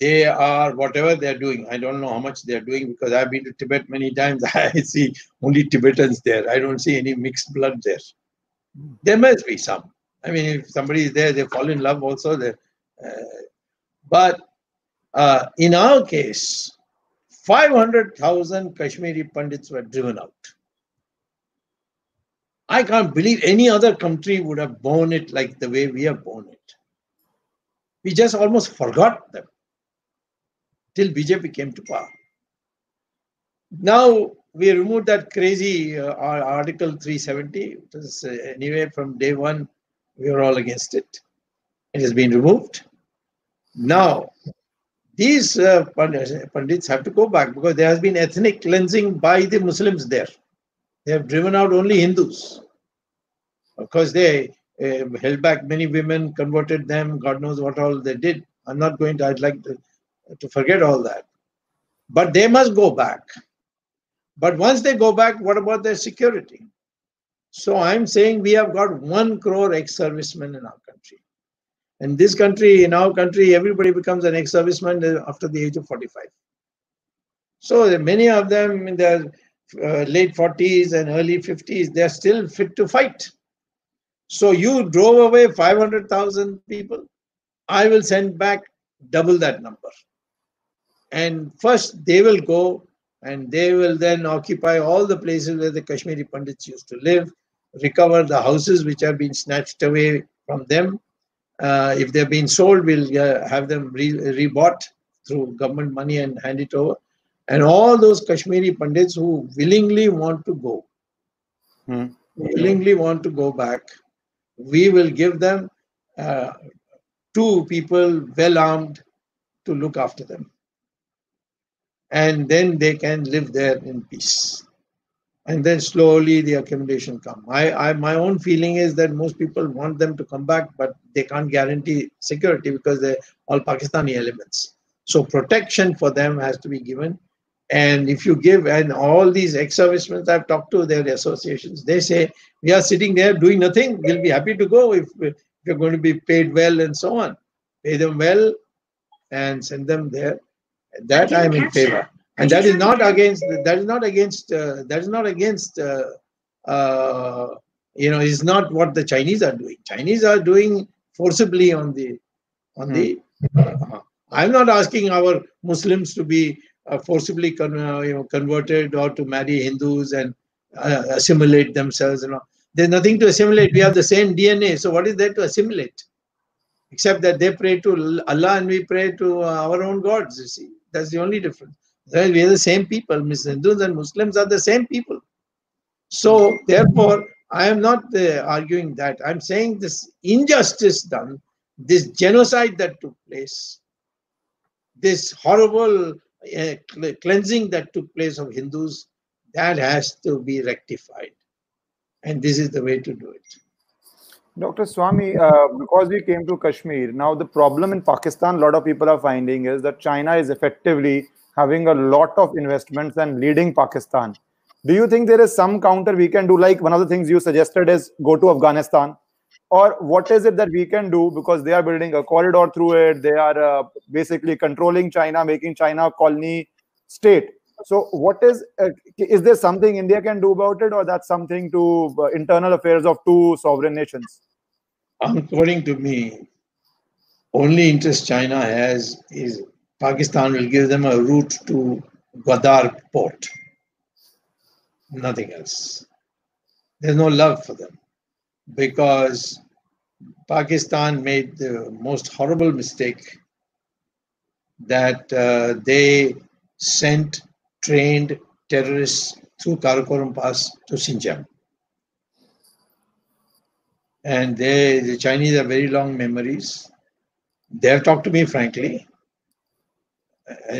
they are whatever they're doing. I don't know how much they're doing because I've been to Tibet many times. I see only Tibetans there. I don't see any mixed blood there. There must be some. I mean, if somebody is there, they fall in love also. There, uh, but Uh, in our case, 500,000 Kashmiri Pandits were driven out. I can't believe any other country would have borne it like the way we have borne it. We just almost forgot them till BJP came to power. Now we removed that crazy uh, Article 370. It was, uh, anyway, from day one, we were all against it. It has been removed. Now, these uh, Pandits have to go back because there has been ethnic cleansing by the Muslims there. They have driven out only Hindus. Of course, they uh, held back many women, converted them, God knows what all they did. I'm not going to, I'd like to, to forget all that. But they must go back. But once they go back, what about their security? So I'm saying we have got one crore ex-servicemen in our country. In this country, in our country, everybody becomes an ex-serviceman after the age of 45. So many of them in their uh, late 40s and early 50s, they're still fit to fight. So you drove away 500,000 people. I will send back double that number. And first they will go and they will then occupy all the places where the Kashmiri Pandits used to live, recover the houses which have been snatched away from them, uh, if they've been sold, we'll uh, have them re rebought through government money and hand it over. And all those Kashmiri Pandits who willingly want to go, hmm. willingly want to go back, we will give them uh, two people well armed to look after them. And then they can live there in peace and then slowly the accumulation come. I, I, my own feeling is that most people want them to come back, but they can't guarantee security because they're all Pakistani elements. So protection for them has to be given. And if you give, and all these ex-servicemen I've talked to, their associations, they say, we are sitting there doing nothing. We'll be happy to go if, if you're going to be paid well and so on. Pay them well and send them there. That I'm in favor and that is not against that is not against uh, that is not against uh, uh, you know is not what the chinese are doing. Chinese are doing forcibly on the on the uh, i'm not asking our muslims to be uh, forcibly con- uh, you know converted or to marry hindus and assimilate themselves you know there's nothing to assimilate. We have the same dna so what is there to assimilate? Except that they pray to allah and we pray to our own gods you see. That's the only difference we are the same people. Hindus and Muslims are the same people. So, therefore, I am not uh, arguing that. I'm saying this injustice done, this genocide that took place, this horrible uh, cleansing that took place of Hindus, that has to be rectified. And this is the way to do it. Dr. Swamy, uh, because we came to Kashmir, now the problem in Pakistan, a lot of people are finding is that China is effectively having a lot of investments and leading Pakistan. Do you think there is some counter we can do? Like one of the things you suggested is go to Afghanistan, or what is it that we can do because they are building a corridor through it? They are uh, basically controlling China, making China a colony state. So, what is uh, is there something India can do about it, or that's something to uh, internal affairs of two sovereign nations? According to me, only interest China has is Pakistan will give them a route to Gwadar port. Nothing else. There's no love for them because Pakistan made the most horrible mistake that uh, they sent trained terrorists through Karakoram Pass to Xinjiang. And they, the Chinese have very long memories. They have talked to me frankly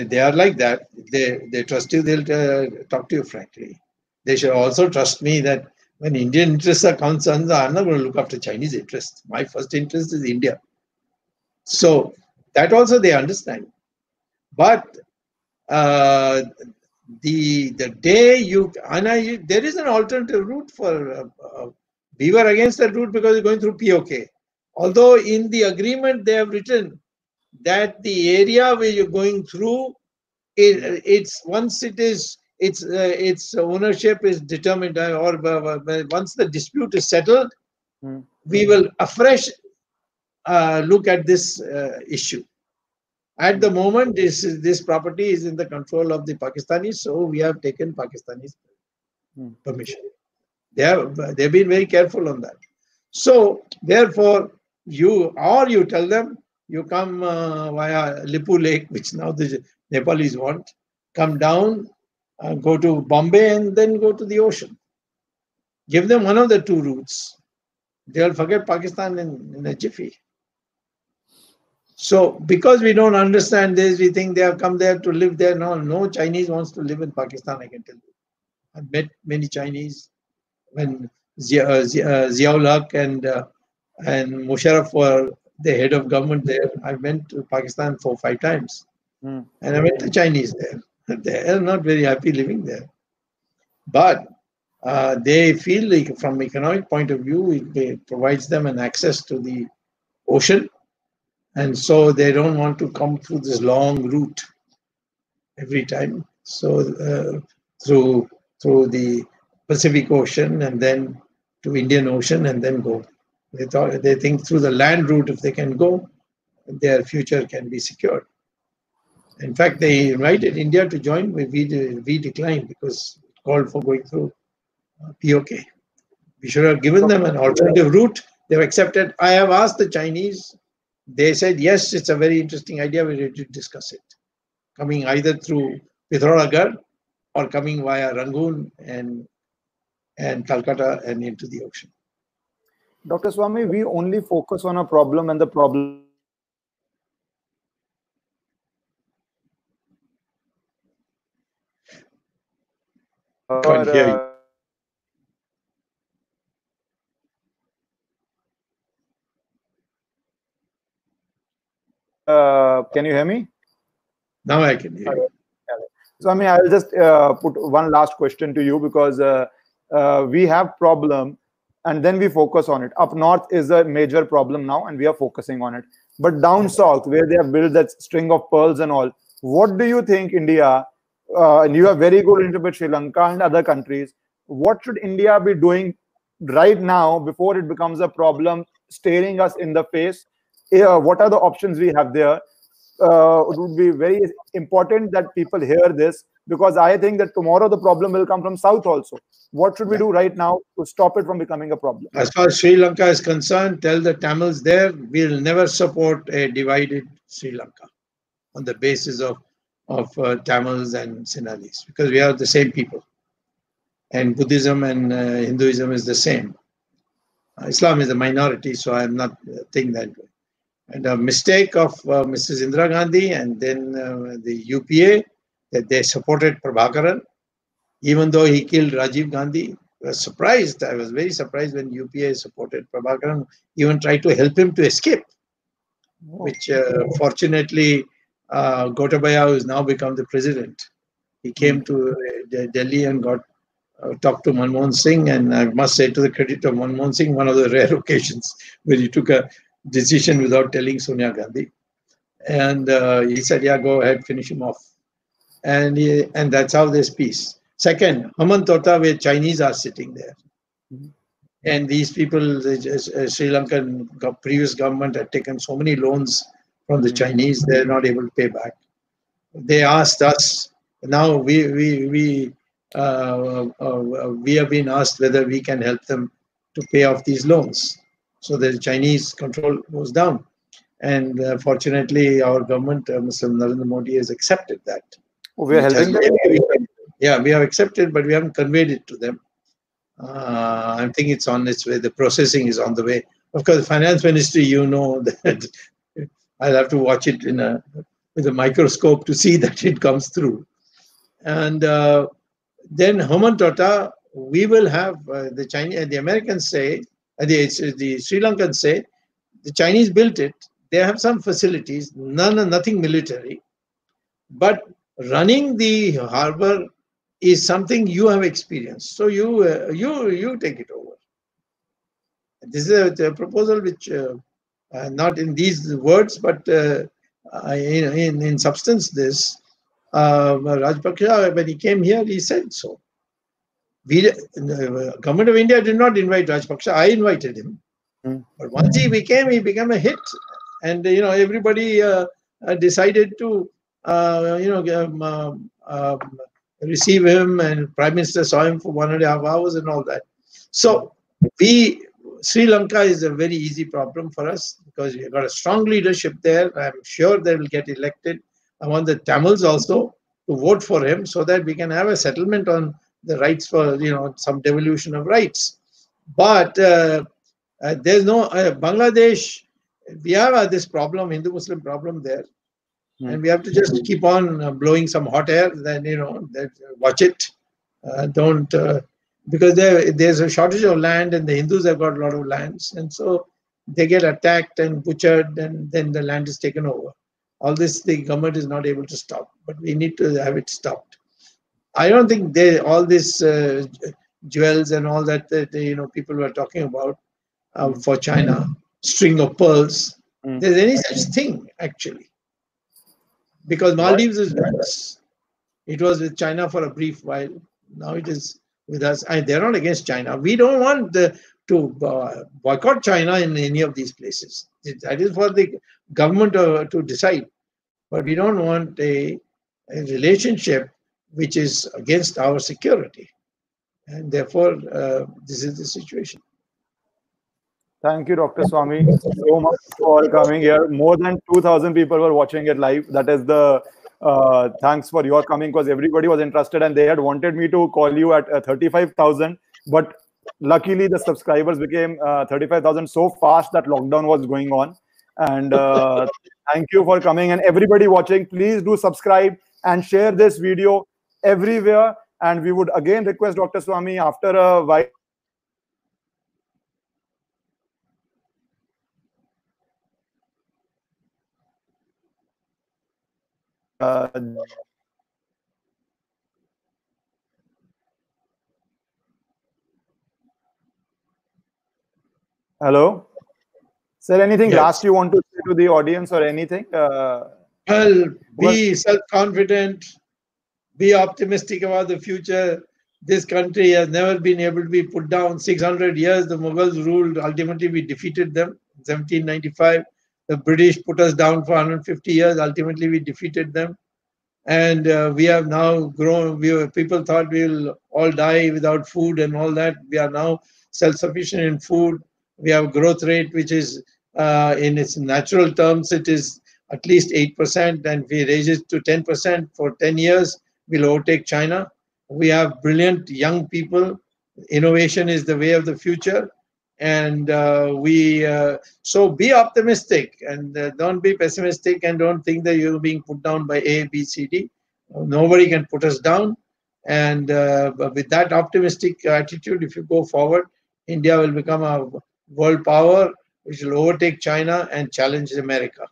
they are like that. They they trust you. They'll uh, talk to you frankly. They should also trust me that when Indian interests are concerned, I'm not going to look after Chinese interests. My first interest is India. So that also they understand. But uh, the the day you and I, there is an alternative route for uh, uh, we were against that route because we're going through POK. Although in the agreement they have written that the area where you're going through, it, it's once it is its uh, its ownership is determined, uh, or uh, uh, once the dispute is settled, hmm. we will afresh uh, look at this uh, issue. At the moment, this is, this property is in the control of the Pakistanis, so we have taken Pakistanis Hmm. permission. They have they've been very careful on that. So therefore, you or you tell them you come uh, via Lipulekh, which now the Nepalese want, come down, uh, go to Bombay, and then go to the ocean. Give them one of the two routes. They'll forget Pakistan in, in a jiffy. So, because we don't understand this, we think they have come there to live there. No, no Chinese wants to live in Pakistan, I can tell you. I've met many Chinese when Zia, uh, Zia, uh, and, uh, and Musharraf were the head of government there. I went to Pakistan four five times. Hmm. And I met the Chinese there. They are not very happy living there. But uh, they feel like from economic point of view, it, it provides them an access to the ocean. And so they don't want to come through this long route every time. So uh, through through the Pacific Ocean and then to Indian Ocean and then go. They thought they think through the land route, if they can go, their future can be secured. In fact, they invited India to join, we, we declined because it called for going through uh, POK. We should have given them an alternative route. They've accepted. I have asked the Chinese. They said, yes, it's a very interesting idea. We're ready to discuss it. Coming either through Pithoragarh or coming via Rangoon and, and Calcutta and into the ocean. Dr. Swamy, we only focus on a problem and the problem Can't hear you. uh, can you hear me? Now I can hear you. So I mean, I'll just uh, put one last question to you because uh, uh, we have problem, and then we focus on it. Up north is a major problem now, and we are focusing on it. But down south, where they have built that string of pearls and all, what do you think India? Uh, and you have very good with Sri Lanka and other countries. What should India be doing right now before it becomes a problem staring us in the face? Yeah, what are the options we have there? uh, it would be very important that people hear this because I think that tomorrow the problem will come from south also. What should we Yeah. do right now to stop it from becoming a problem? As far as Sri Lanka is concerned, tell the Tamils there we'll never support a divided Sri Lanka on the basis of of uh, Tamils and Sinhalese because we are the same people, and Buddhism and uh, Hinduism is the same. Uh, Islam is a minority, so I'm not uh, think that way. And a mistake of uh, Mrs. Indira Gandhi and then uh, the UPA that they supported Prabhakaran, even though he killed Rajiv Gandhi. I was surprised. I was very surprised when UPA supported Prabhakaran, even tried to help him to escape, which uh, fortunately uh, Gotabaya, who has now become the president, he came to uh, Delhi and got uh, talked to Manmohan Singh, and I must say to the credit of Manmohan Singh, one of the rare occasions where he took a decision without telling Sonia Gandhi, and uh, he said, "Yeah, go ahead, finish him off," and he, and that's how there's peace. Second, Hambantota, where Chinese are sitting there. Mhm. And these people, the uh, Sri Lankan previous government had taken so many loans from the Mhm. Chinese, they're not able to pay back. They asked us, now we, we, we, uh, uh, we have been asked whether we can help them to pay off these loans. So the Chinese control goes down. And uh, fortunately, our government, uh, Mr. Narendra Modi, has accepted that. We are helping them. Yeah, we have accepted, but we haven't conveyed it to them. Uh, I think it's on its way. The processing is on the way. Of course, finance ministry, you know that I'll have to watch it in a with a microscope to see that it comes through. And uh, then Hambantota, we will have uh, the Chinese, the Americans say, uh, the, the Sri Lankans say, the Chinese built it. They have some facilities, none, nothing military, but running the harbor is something you have experienced. So you uh, you you take it over. This is a, a proposal which, uh, uh, not in these words, but uh, uh, in, in in substance, this uh, Rajpaksa when he came here, he said so. We, the government of India did not invite Rajpaksa. I invited him, Hmm. but once he became, he became a hit, and you know everybody. Uh, uh, decided to, uh, you know, um, um, um, receive him, and Prime Minister saw him for one and a half hours and all that. So we Sri Lanka is a very easy problem for us because we've got a strong leadership there. I'm sure they will get elected. I want the Tamils also to vote for him so that we can have a settlement on the rights for you know some devolution of rights. But uh, uh, there's no uh, Bangladesh. We have this problem, Hindu-Muslim problem there, Hmm. and we have to just keep on uh, blowing some hot air. Then you know, that, watch it. Uh, don't because there there's a shortage of land, and the Hindus have got a lot of lands, and so they get attacked and butchered, and then the land is taken over. All this the government is not able to stop, but we need to have it stopped. I don't think they all this uh, jewels and all that that you know people were talking about uh, for China, string of pearls. Mm. There's any such thing actually, because Maldives is with us. It was with China for a brief while. Now it is with us. And they're not against China. We don't want the, to uh, boycott China in any of these places. That is for the government uh, to decide. But we don't want a, a relationship which is against our security. And therefore, uh, this is the situation. Thank you, Dr. Swamy, so much for coming here. More than 2,000 people were watching it live. That is the uh, thanks for your coming because everybody was interested and they had wanted me to call you at uh, 35,000. But luckily, the subscribers became uh, 35,000 so fast that lockdown was going on. And uh, thank you for coming. And everybody watching, please do subscribe and share this video everywhere. And we would again request Dr. Swamy after a while. Uh, hello sir anything Yes. last you want to say to the audience or anything uh, Well, be self confident, be optimistic about the future. This country has never been able to be put down. 600 years the Mughals ruled, ultimately, we defeated them. In 1795, the British put us down for 150 years, ultimately, we defeated them. And uh, we have now grown. We were, people thought we will all die without food and all that. We are now self sufficient in food. We have growth rate which is uh, in its natural terms, it is at least 8%, and we raise it to 10% for 10 years, we'll overtake China. We have brilliant young people. Innovation is the way of the future. And uh, we, uh, so be optimistic and uh, don't be pessimistic and don't think that you're being put down by A, B, C, D. Nobody can put us down. And uh, with that optimistic attitude, if you go forward, India will become a world power which will overtake China and challenge America.